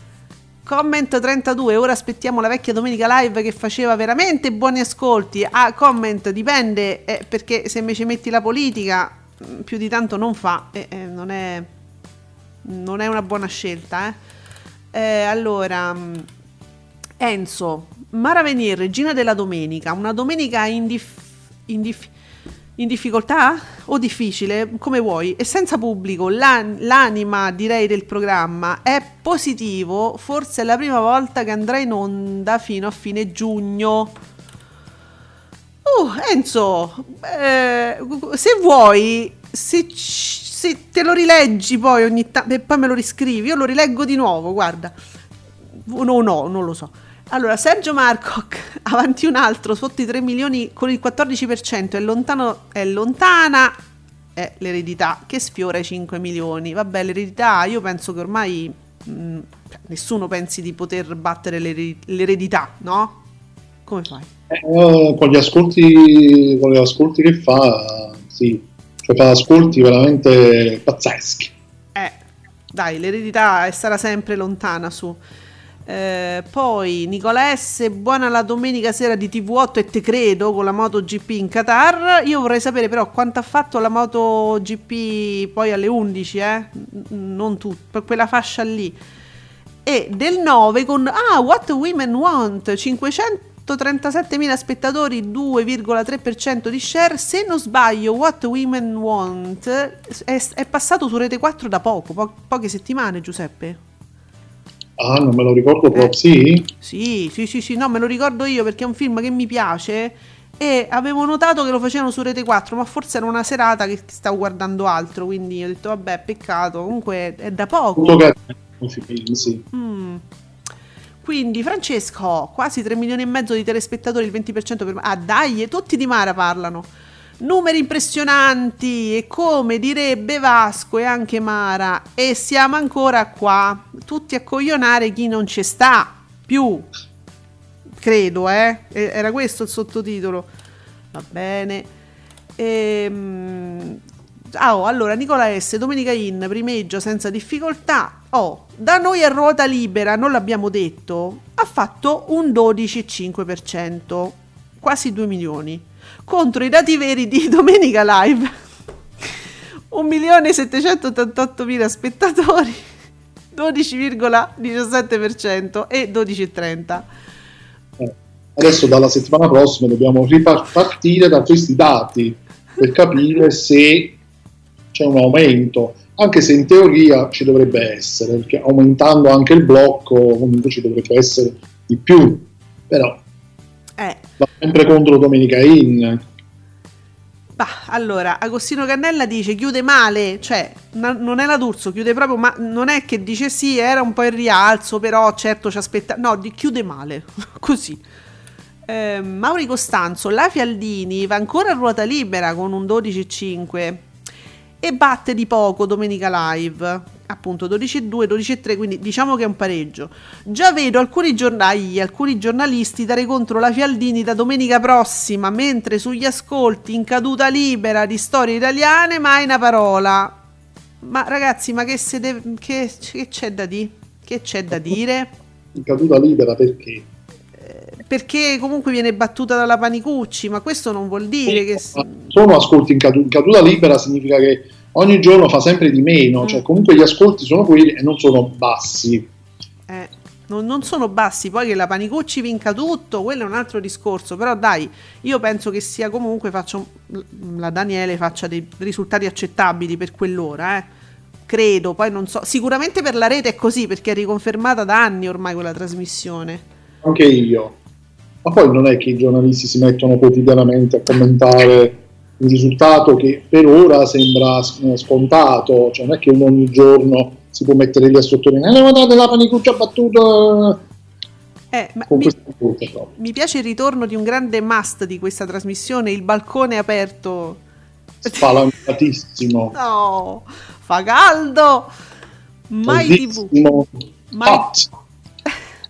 Comment 32, ora aspettiamo la vecchia domenica live che faceva veramente buoni ascolti. Ah, comment dipende, eh, perché se invece metti la politica, mm, più di tanto non fa, eh, eh, non è non è una buona scelta, eh. Eh, allora, mm, Enzo, Mara Venier, regina della domenica, una domenica in, dif- in dif- in difficoltà o difficile, come vuoi, e senza pubblico, l'an- l'anima direi del programma è positivo, forse è la prima volta che andrà in onda fino a fine giugno. Uh, Enzo, eh, se vuoi, se, ci- se te lo rileggi poi ogni tanto e poi me lo riscrivi, io lo rileggo di nuovo, guarda. No, no, non lo so. Allora, Sergio Marcoc, avanti un altro, sotto i 3 milioni con il 14%, è, lontano, è lontana è l'eredità che sfiora i 5 milioni. Vabbè, l'eredità, io penso che ormai mh, nessuno pensi di poter battere l'ere- l'eredità, no? Come fai? Eh, con, gli ascolti, con gli ascolti che fa, sì. Cioè fa ascolti veramente pazzeschi. Eh, dai, l'eredità sarà sempre lontana su. Eh, poi Nicola S, buona la domenica sera di TV8 e te credo con la MotoGP in Qatar. Io vorrei sapere però quanto ha fatto la MotoGP poi alle 11, eh? Non tu, per quella fascia lì. E del 9 con Ah, What Women Want, 537.000 spettatori, 2,3% di share. Se non sbaglio, What Women Want è, è passato su Rete 4 da poco, po- poche settimane, Giuseppe. Ah, non me lo ricordo proprio, Eh. sì? Sì, sì, sì, sì, no, me lo ricordo io perché è un film che mi piace e avevo notato che lo facevano su Rete 4, ma forse era una serata che stavo guardando altro, quindi ho detto vabbè, peccato, comunque è da poco. Molto carino il film, sì. Mm. Quindi Francesco, quasi 3 milioni e mezzo di telespettatori, il 20% per... Ah dai, tutti di Mara parlano. Numeri impressionanti e come direbbe Vasco e anche Mara, e siamo ancora qua, tutti a coglionare chi non ci sta più. Credo, eh? Era questo il sottotitolo. Va bene. Ehm, oh, allora, Nicola S. Domenica In, primeggio senza difficoltà. Oh, da noi a ruota libera, non l'abbiamo detto, ha fatto un 12,5%, quasi 2 milioni, contro i dati veri di Domenica Live. 1.788.000 spettatori, 12,17% e 12,30%. Eh, Adesso dalla settimana prossima dobbiamo ripartire da questi dati per capire se c'è un aumento, anche se in teoria ci dovrebbe essere, perché aumentando anche il blocco comunque ci dovrebbe essere di più, però Eh, va sempre contro Domenica In. Bah, allora, Agostino Cannella dice chiude male, cioè na- non è la D'Urso, chiude proprio, ma non è che dice sì, era un po' in rialzo, però certo ci aspetta, no, di- chiude male, così. Eh, Mauri Costanzo, la Fialdini va ancora a ruota libera con un 12,5 e batte di poco Domenica Live, appunto 12,2, 12,3, quindi diciamo che è un pareggio. Già vedo alcuni, giornali, alcuni giornalisti dare contro la Fialdini da domenica prossima, mentre sugli ascolti in caduta libera di storie italiane mai una parola. Ma ragazzi, ma che, deve- che- che c'è da dire? Che c'è da dire? In caduta libera perché? Perché comunque viene battuta dalla Panicucci, ma questo non vuol dire che... Ma sono ascolti in cadu- in caduta libera significa che ogni giorno fa sempre di meno, cioè Mm. comunque gli ascolti sono quelli e non sono bassi. Eh, non, non sono bassi, poi che la Panicucci vinca tutto, quello è un altro discorso, però dai, io penso che sia comunque, faccio, la Daniele faccia dei risultati accettabili per quell'ora, eh. credo, poi non so, sicuramente per la rete è così, perché è riconfermata da anni ormai quella trasmissione. Anche io. Ma poi non è che i giornalisti si mettono quotidianamente a commentare il risultato che per ora sembra eh, scontato, cioè non è che uno ogni giorno si può mettere lì a sottolineare, eh, guardate la panicuccia ha battuto Eh, mi, mi piace il ritorno di un grande must di questa trasmissione, il balcone aperto. spalancatissimo. No, fa caldo! Mai TV. Mai, Hot.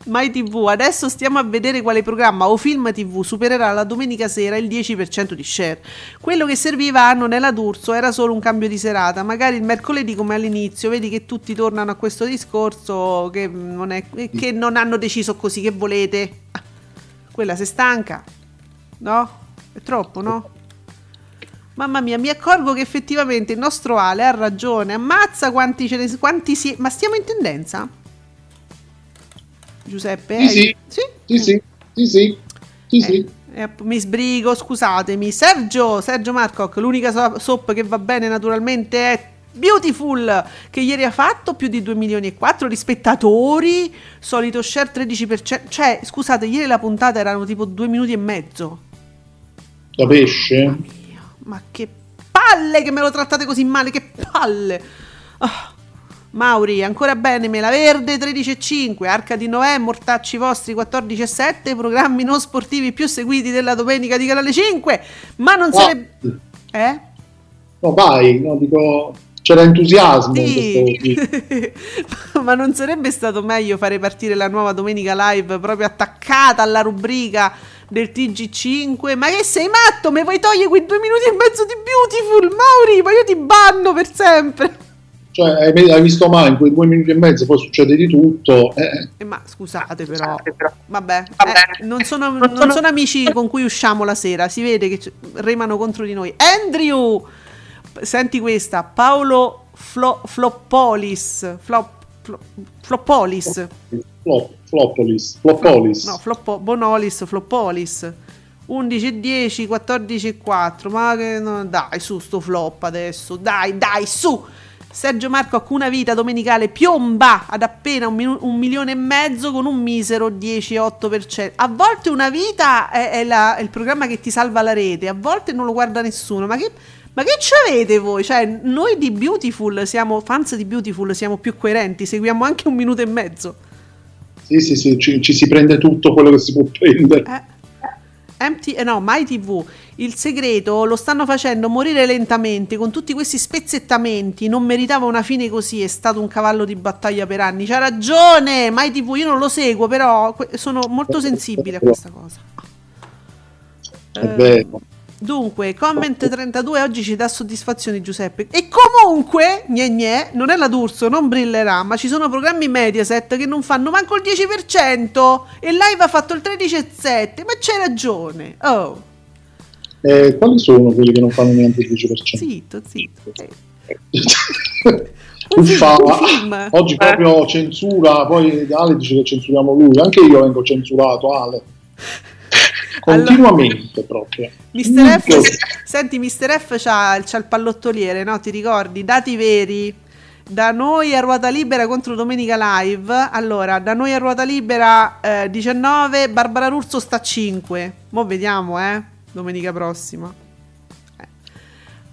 Mai TV, adesso stiamo a vedere quale programma o film TV supererà la domenica sera il 10% di share. Quello che serviva a Nonella D'Urso era solo un cambio di serata, magari il mercoledì come all'inizio, vedi che tutti tornano a questo discorso che non, è, che non hanno deciso così, che volete? Ah, Quella si stanca, no? È troppo, no? Mamma mia, mi accorgo che effettivamente il nostro Ale ha ragione. Ammazza quanti ce ne quanti si. Ma stiamo in tendenza? Giuseppe? Sì, Hai- sì. Sì, sì, sì, sì, sì, sì. Eh, app- mi sbrigo, scusatemi. Sergio, Sergio Marcoc, l'unica so- soap che va bene naturalmente è Beautiful, che ieri ha fatto più di 2 milioni e 4 di spettatori, solito share 13%. Cioè, scusate, ieri la puntata erano tipo 2 minuti e mezzo. Da pesce. Ma che palle che me lo trattate così male, che palle. Ah. Mauri, ancora bene, Mela Verde 13,5, Arca di Noè, Mortacci vostri 14,7, programmi non sportivi più seguiti della domenica di Canale 5, ma non No. sarebbe... Eh? No, vai, no, dico, c'era entusiasmo Sì. ma non sarebbe stato meglio fare partire la nuova domenica live proprio attaccata alla rubrica del TG5. Ma che sei matto? Mi vuoi togliere quei due minuti e mezzo di Beautiful? Mauri, ma io ti banno per sempre. Cioè, hai, hai visto mai in quei due minuti e mezzo, poi succede di tutto. eh, Eh, ma scusate però, vabbè, eh, non, sono, non sono amici con cui usciamo la sera, si vede che remano contro di noi. Andrew, senti questa, Paolo Flo- Floppolis, Flop- Flo- Floppolis, Flop, Floppolis, Floppolis. no, Floppo- Bonolis, Floppolis. 11 e 10, 14 e 4. Ma che no, dai, su sto flop adesso. Dai, dai, su. Sergio Marco a una vita domenicale piomba ad appena un, minu- un milione e mezzo con un misero 10,8%. A volte una vita è, è la- è il programma che ti salva la rete, a volte non lo guarda nessuno. Ma che, ma che c'avete voi? Cioè, noi di Beautiful siamo fans di Beautiful, siamo più coerenti, seguiamo anche un minuto e mezzo. Sì, sì, sì, ci, ci si prende tutto quello che si può prendere. Eh. MT, eh no, MyTV, il segreto lo stanno facendo morire lentamente con tutti questi spezzettamenti. Non meritava una fine così, è stato un cavallo di battaglia per anni. C'ha ragione, MyTV, io non lo seguo, però sono molto sensibile a questa cosa. È Eh. Dunque, comment 32 oggi ci dà soddisfazione Giuseppe. E comunque, gne gne, non è la D'Urso, non brillerà, ma ci sono programmi Mediaset che non fanno manco il 10% e live ha fatto il 13,7%, ma c'hai ragione. Oh, Eh, quali sono quelli che non fanno neanche il 10%? zitto, zitto. Eh, un film. oggi proprio censura, poi Ale dice che censuriamo lui, anche io vengo censurato Ale. Continuamente proprio. Mr. F, Minchia. senti, Mr. F c'ha, c'ha il pallottoliere, no? Ti ricordi? Dati veri. Da noi a ruota libera contro Domenica Live. Allora, da noi a ruota libera eh, 19, Barbara Russo sta a 5. Mo' vediamo, eh. Domenica prossima.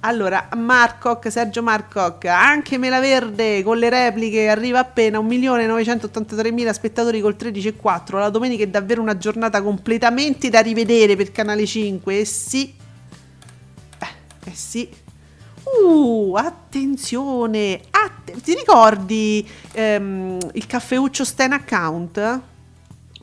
Eh. Allora, Marcoc, Sergio Marcoc, anche Mela Verde con le repliche arriva appena 1.983.000 spettatori col 13,4. La domenica è davvero una giornata completamente da rivedere per Canale 5. E sì, eh, eh sì. Uh, attenzione! Atte- ti ricordi ehm, il caffeuccio Stan Account?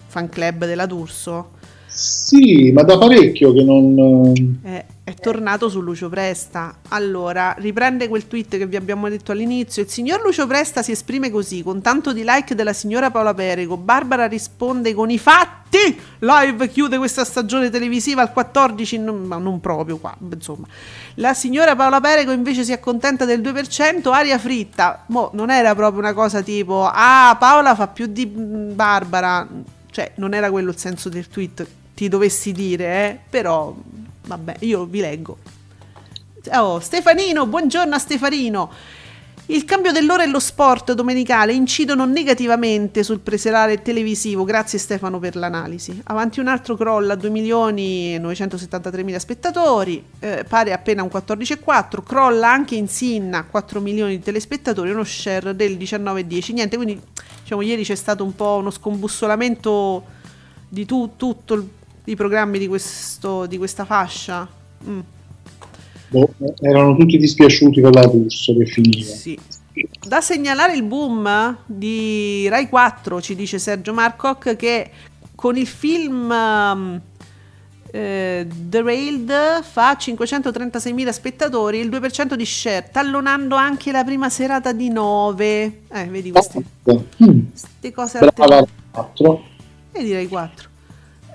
Fan club della D'Urso? Sì, ma da parecchio che non... Eh, è tornato su Lucio Presta. Allora, riprende quel tweet che vi abbiamo detto all'inizio. Il signor Lucio Presta si esprime così, con tanto di like della signora Paola Perego. Barbara risponde con i fatti. Live chiude questa stagione televisiva al 14, non- ma non proprio qua, insomma. La signora Paola Perego invece si accontenta del 2%, aria fritta. Mo, non era proprio una cosa tipo, ah, Paola fa più di Barbara. Cioè, non era quello il senso del tweet, ti dovessi dire, eh? Però, vabbè, io vi leggo. Oh, Stefanino, buongiorno a Stefanino. Il cambio dell'ora e lo sport domenicale incidono negativamente sul preserale televisivo. Grazie Stefano per l'analisi. Avanti un altro crollo a 2 milioni e 973 mila spettatori, eh, pare appena un 14,4. Crolla anche in Sinna 4 milioni di telespettatori, uno share del 19,10. Niente, quindi diciamo ieri c'è stato un po' uno scombussolamento di tu, tutto il- i programmi di, questo, di questa fascia. Mm. boh, erano tutti dispiaciuti con la D'Urso che finiva. Sì. Da segnalare il boom di Rai 4, ci dice Sergio Marcoc, che con il film um, eh, The Railed fa 536.000 spettatori, il 2% di share, tallonando anche la prima serata di 9. Eh, vedi queste, Mm, queste cose brava alterne- 4. e direi 4.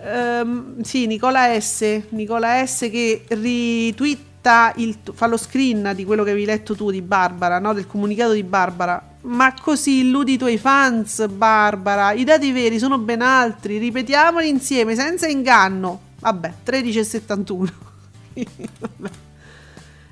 Ehm, sì, Nicola S. Nicola S. che ritwitta, il, fa lo screen di quello che avevi letto tu di Barbara, no? del comunicato di Barbara. Ma così illudi i tuoi fans, Barbara. I dati veri sono ben altri. Ripetiamoli insieme, senza inganno. Vabbè, 13,71. Vabbè.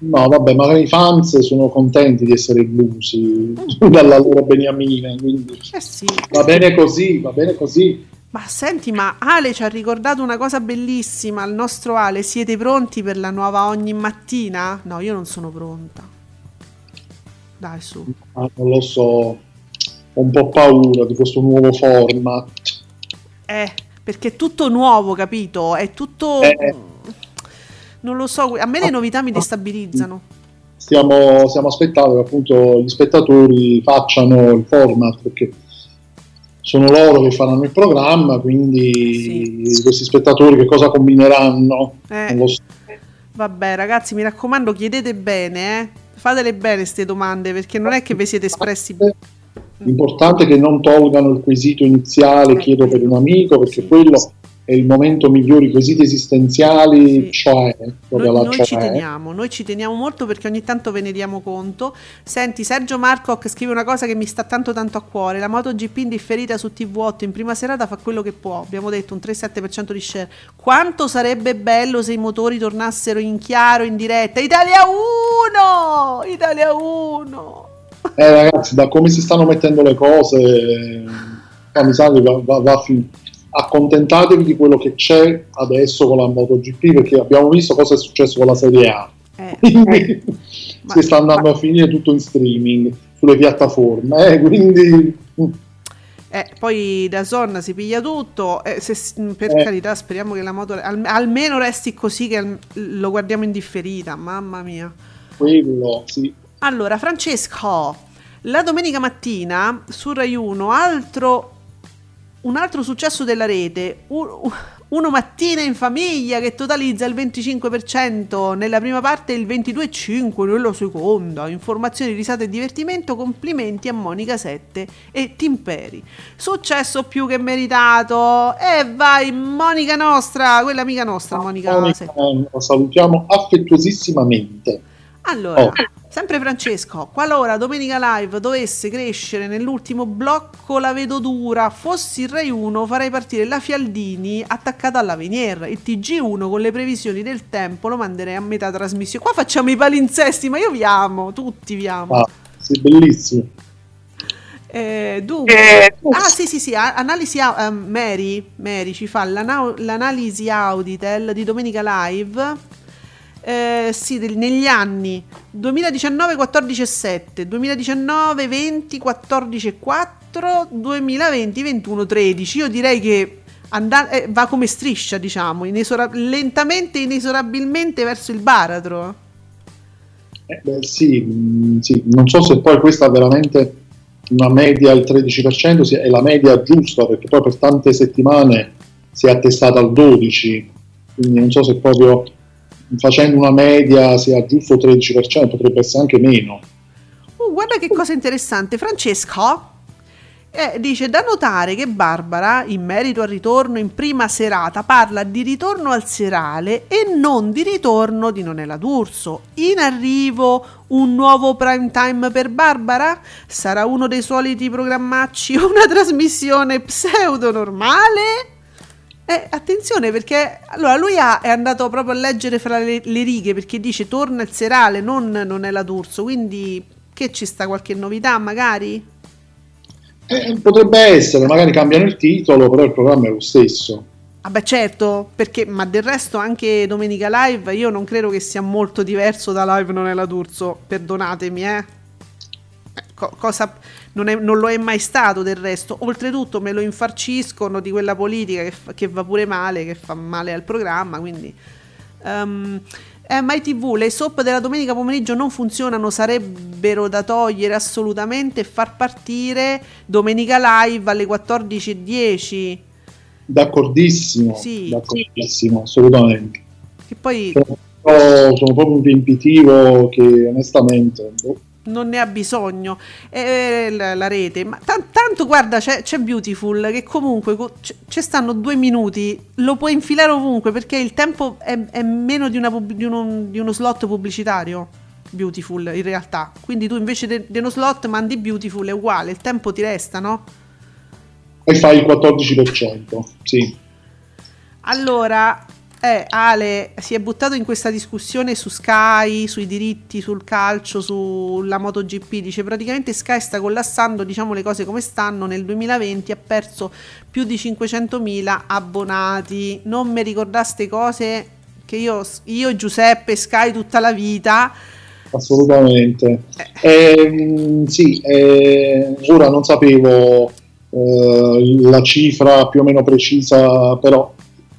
No, vabbè, magari i fans sono contenti di essere illusi dalla loro beniamina, quindi Eh sì. va bene così, va bene così. Ma senti, ma Ale ci ha ricordato una cosa bellissima. Il nostro Ale, siete pronti per la nuova ogni mattina? No, io non sono pronta. Dai, su. Ah, non lo so, ho un po' paura di questo nuovo format. Eh, perché è tutto nuovo, capito? È tutto... Eh. Non lo so, a me le novità mi destabilizzano. Stiamo, stiamo aspettando che appunto gli spettatori facciano il format perché sono loro che faranno il programma, quindi questi spettatori che cosa combineranno? Eh. So. Vabbè, ragazzi, mi raccomando, chiedete bene, eh. Fatele bene queste domande, perché non è che vi siete espressi L'importante è che non tolgano il quesito iniziale, chiedo per un amico, perché Sì. quello è il momento migliore, i quesiti esistenziali, Sì. cioè, proprio Noi, la noi ci cioè. teniamo, noi ci teniamo molto perché ogni tanto ve ne diamo conto. Senti, Sergio Marcoc scrive una cosa che mi sta tanto tanto a cuore. La MotoGP indifferita su TV8 in prima serata fa quello che può. Abbiamo detto un 3-7% di share. Quanto sarebbe bello se i motori tornassero in chiaro, in diretta. Italia 1! Italia 1! Eh, ragazzi, da come si stanno mettendo le cose, eh, mi sa che va, va- va fin- accontentatevi di quello che c'è adesso con la MotoGP, perché abbiamo visto cosa è successo con la Serie A. Eh, Quindi Ma- si sta andando a finire tutto in streaming sulle piattaforme, eh, quindi Eh, poi da Zon si piglia tutto. eh, se- per Eh. carità, speriamo che la moto al- almeno resti così che al- lo guardiamo in differita. Mamma mia. quello sì. Allora, Francesco, la domenica mattina su Rai 1, altro, un altro successo della rete, u- uno mattina in famiglia che totalizza il 25% nella prima parte e il 22,5% nella seconda. Informazioni, risate e divertimento, complimenti a Monica 7 e Timperi. Successo più che meritato. E vai, Monica nostra, quella amica nostra, Monica 7. Monica, la salutiamo affettuosissimamente. Allora, Oh. Sempre Francesco, qualora Domenica Live dovesse crescere nell'ultimo blocco la vedo dura, fossi il Rai 1 farei partire la Fialdini attaccata alla Venier, il TG1 con le previsioni del tempo lo manderei a metà trasmissione. Qua facciamo i palinsesti, ma io vi amo, tutti vi amo. Ah, sì, bellissimo. Eh, dunque, Eh, ah sì sì sì, a- analisi ehm, Mary, Mary ci fa l'ana- l'analisi Auditel di Domenica Live. Eh, sì, del- negli anni. 2019 14 e 7, 2019 20 14 e 4, 2020 21 13. Io direi che anda- eh, va come striscia, diciamo, inesora- lentamente inesorabilmente verso il baratro. Eh, beh, sì, mh, sì, non so se poi questa è veramente una media al 13%, sia- è la media giusta, perché poi per tante settimane si è attestata al 12%, quindi non so se proprio facendo una media sia giusto il 13%, potrebbe essere anche meno. Uh, guarda che cosa interessante. Francesco eh, dice da notare che Barbara, in merito al ritorno in prima serata, parla di ritorno al serale e non di ritorno di Nonella D'Urso. In arrivo un nuovo prime time per Barbara? Sarà uno dei soliti programmacci una trasmissione pseudo normale? Eh, attenzione perché allora lui ha- è andato proprio a leggere fra le, le righe perché dice torna il serale, non, non è la D'Urso, quindi che ci sta qualche novità magari? Eh, potrebbe essere, magari cambiano il titolo, però il programma è lo stesso. Vabbè certo, perché ma del resto anche Domenica Live io non credo che sia molto diverso da Live non è la D'Urso, perdonatemi eh. Eh, co- cosa, non, è- non lo è mai stato del resto, oltretutto me lo infarciscono di quella politica che, fa- che va pure male, che fa male al programma, quindi... Um, eh, My TV, le soap della domenica pomeriggio non funzionano, sarebbero da togliere assolutamente e far partire Domenica Live alle 14.10. D'accordissimo, Sì. d'accordissimo, assolutamente. Che poi Sono, sono proprio un riempitivo che onestamente... boh, non ne ha bisogno eh, la, la rete ma tan- tanto guarda c'è, c'è Beautiful che comunque co- c- ci stanno due minuti lo puoi infilare ovunque perché il tempo è, è meno di, una di uno, di uno slot pubblicitario Beautiful in realtà quindi tu invece de- di uno slot mandi Beautiful è uguale il tempo ti resta no? E fai il 14%, sì. Allora, eh, Ale si è buttato in questa discussione su Sky, sui diritti, sul calcio, sulla MotoGP. Dice praticamente Sky sta collassando, diciamo le cose come stanno. Nel 2020 ha perso più di 500.000 abbonati. Non mi ricordaste cose che io, io e Giuseppe Sky tutta la vita. assolutamente. Ehm, sì, eh, ora non sapevo eh, la cifra più o meno precisa, però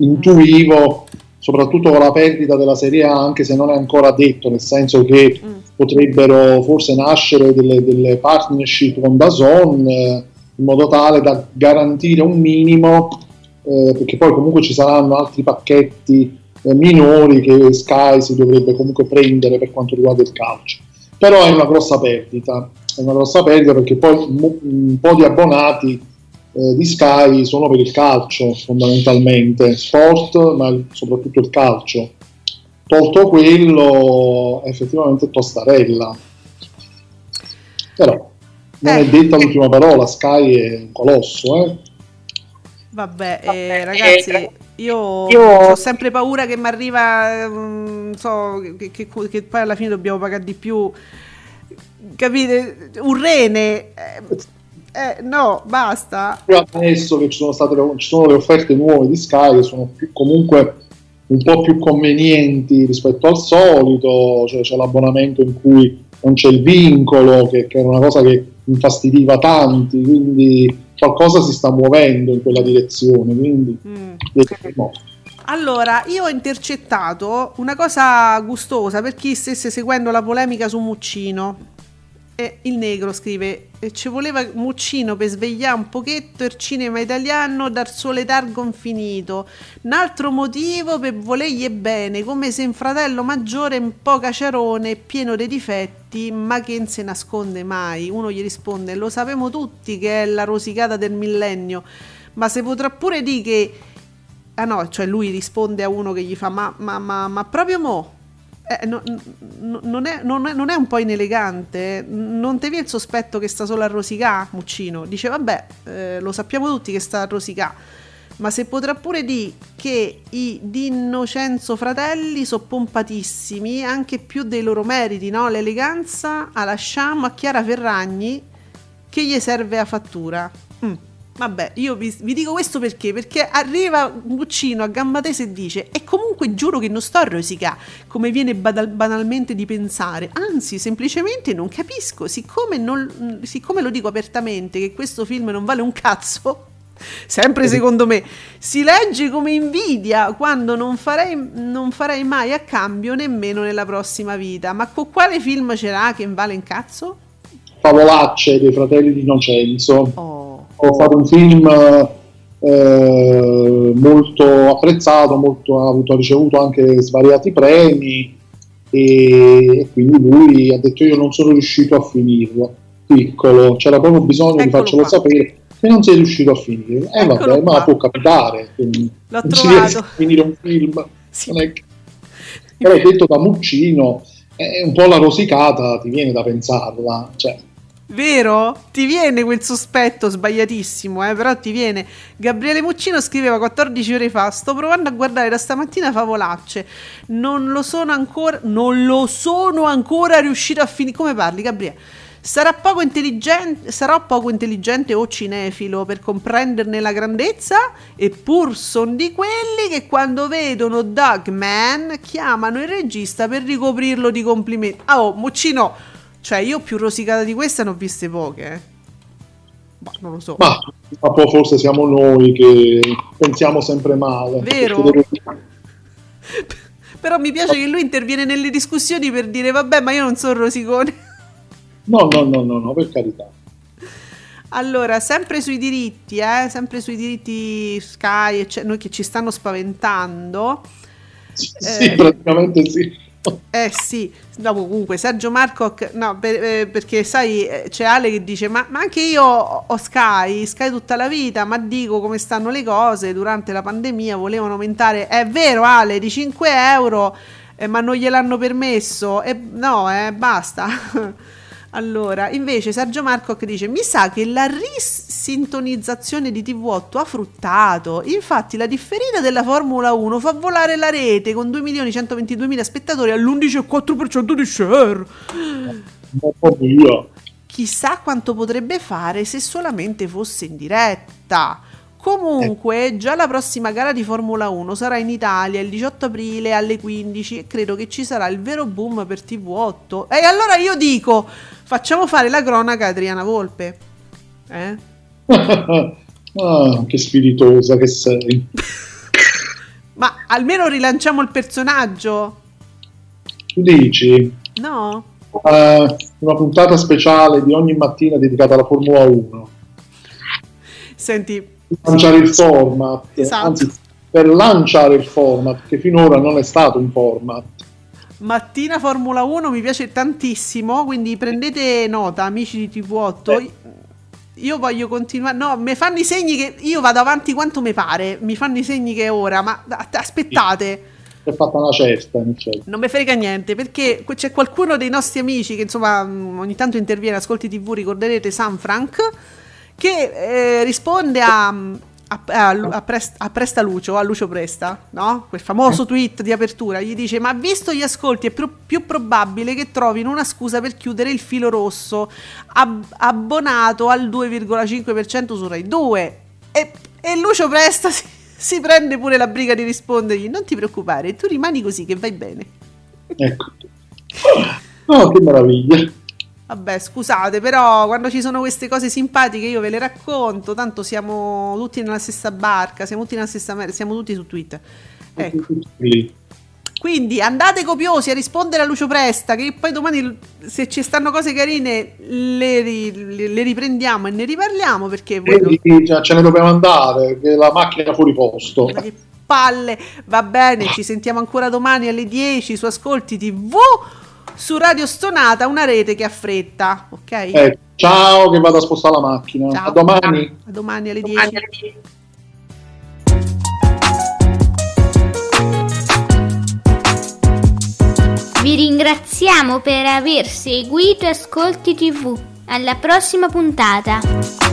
intuivo, soprattutto con la perdita della Serie A, anche se non è ancora detto, nel senso che Mm. potrebbero forse nascere delle, delle partnership con Dazon, eh, in modo tale da garantire un minimo, eh, perché poi comunque ci saranno altri pacchetti eh, minori che Sky si dovrebbe comunque prendere per quanto riguarda il calcio. Però è una grossa perdita, è una grossa perdita perché poi un po' di abbonati eh, di Sky sono per il calcio fondamentalmente, sport, ma soprattutto il calcio. Tolto quello, effettivamente tostarella. Però non è Eh. detta l'ultima parola, Sky è un colosso, eh? Vabbè, eh, Vabbè, ragazzi, eh, io, io- ho sempre paura che mi arriva, mm, so, che, che- che poi alla fine dobbiamo pagare di più. Capite? Un rene. eh, eh, no, basta. Più adesso che ci sono state le, ci sono le offerte nuove di Sky che sono più- comunque un po' più convenienti rispetto al solito, cioè c'è l'abbonamento in cui non c'è il vincolo, che, che era una cosa che infastidiva tanti, quindi qualcosa si sta muovendo in quella direzione, quindi Mm. Allora, io ho intercettato una cosa gustosa per chi stesse seguendo la polemica su Muccino. Il negro scrive: "E Ci voleva Muccino per svegliare un pochetto il cinema italiano dal suo letargo infinito. Un altro motivo per volergli bene, come se un fratello maggiore un po' caciarone, pieno di difetti, ma che non si nasconde mai. Uno gli risponde: Lo sappiamo tutti che è la rosicata del millennio, ma se potrà pure dire che Ah no, cioè lui risponde a uno che gli fa ma, ma, ma, ma proprio mo? Eh, no- no- non, è, non è- non è un po' inelegante? Non ti viene il sospetto che sta solo a rosicà, Muccino? Dice vabbè, eh, lo sappiamo tutti che sta a rosicà, ma se potrà pure dire che i Di Innocenzo fratelli sono pompatissimi, anche più dei loro meriti, no? L'eleganza la lasciamo a Chiara Ferragni che gli serve a fattura. Mm, Vabbè, io vi, vi dico questo perché? Perché arriva Muccino a gamba tesa e dice e comunque giuro che non sto a rosicà, come viene badal- banalmente di pensare, anzi semplicemente non capisco, siccome, non- siccome lo dico apertamente che questo film non vale un cazzo, sempre secondo me, si legge come invidia quando non farei, non farei mai a cambio nemmeno nella prossima vita, ma con quale film c'era che vale un cazzo? Favolacce dei fratelli di Innocenzo. Oh. Ho fatto un film eh, molto apprezzato, molto, ha avuto, ha ricevuto anche svariati premi e, e quindi lui ha detto io non sono riuscito a finirlo, piccolo, c'era proprio bisogno di Eccolo farcelo qua. sapere che non sei riuscito a finire. Eh Eccolo vabbè, ma qua. può capitare, quindi L'ho non si trovato. riesce a finire un film. Sì. Che- Però detto da Muccino, è un po' la rosicata, ti viene da pensarla, cioè, Vero? Ti viene quel sospetto sbagliatissimo, eh? però ti viene. Gabriele Muccino scriveva 14 ore fa: Sto provando a guardare da stamattina favolacce. Non lo sono ancora. Non lo sono ancora riuscito a finire. Come parli, Gabriele? Sarà poco intelligente, sarò poco intelligente o cinefilo per comprenderne la grandezza, eppur son di quelli che quando vedono Dogman chiamano il regista per ricoprirlo di complimenti. Ah, oh, Muccino, cioè io più rosicata di questa ne ho viste poche. eh. Ma non lo so. ma, ma poi forse siamo noi che pensiamo sempre male. Vero? Però mi piace che lui interviene nelle discussioni per dire vabbè, ma io non sono rosicone. No, no, no, no, no, per carità. Allora, sempre sui diritti, eh, sempre sui diritti Sky, ecce- noi che ci stanno spaventando. Sì, Eh. sì, praticamente sì. Eh sì, no, comunque Sergio Marcoc, no, per- eh, perché sai, eh, c'è Ale che dice, ma, ma anche io ho Sky, Sky tutta la vita, ma dico come stanno le cose, durante la pandemia volevano aumentare, è vero Ale, di 5 euro, eh, ma non gliel'hanno permesso, e, no, eh, basta. Allora, invece Sergio Marcoc dice: Mi sa che la risintonizzazione di TV8 ha fruttato. Infatti, la differita della Formula 1 fa volare la rete con 2.122.000 spettatori all'11,4% di share. Mamma mia. Chissà quanto potrebbe fare se solamente fosse in diretta. Comunque, già la prossima gara di Formula 1 sarà in Italia il 18 aprile alle 15 e credo che ci sarà il vero boom per TV8. E allora io dico, facciamo fare la cronaca a Adriana Volpe. Eh? ah, che spiritosa che sei. Ma almeno rilanciamo il personaggio? Tu dici? No? eh, una puntata speciale di ogni mattina dedicata alla Formula 1. Senti, lanciare il format, Esatto. anzi per lanciare il format, che finora non è stato un format. Mattina Formula 1 mi piace tantissimo, quindi prendete nota, amici di TV8. Io voglio continuare. No, mi fanno i segni che io vado avanti quanto mi pare. Mi fanno i segni che è ora, ma aspettate. È fatta una cesta. Non mi frega niente perché c'è qualcuno dei nostri amici che insomma mh, ogni tanto interviene, ascolti TV, ricorderete San Frank, che eh, risponde a, a, a, a Prest- a Presta Lucio, a Lucio Presta, no? Quel famoso tweet di apertura, gli dice ma visto gli ascolti è più, più probabile che trovino una scusa per chiudere il filo rosso ab- abbonato al 2,5% su Rai 2 e, e Lucio Presta si, si prende pure la briga di rispondergli non ti preoccupare, tu rimani così che vai bene. Ecco. Oh, che meraviglia. Vabbè, scusate, però quando ci sono queste cose simpatiche io ve le racconto, tanto siamo tutti nella stessa barca, siamo tutti nella stessa mer- siamo tutti su Twitter. Ecco. Quindi andate copiosi a rispondere a Lucio Presta, che poi domani se ci stanno cose carine le, ri- le- riprendiamo e ne riparliamo perché voi non- già ce ne dobbiamo andare, che la macchina fuori posto. Ma che palle, va bene, ci sentiamo ancora domani alle 10 su Ascolti TV su Radio Stonata, una rete che ha fretta, ok? Eh, ciao, che vado a spostare la macchina. Ciao. A domani. A domani alle 10. Vi ringraziamo per aver seguito Ascolti TV. Alla prossima puntata.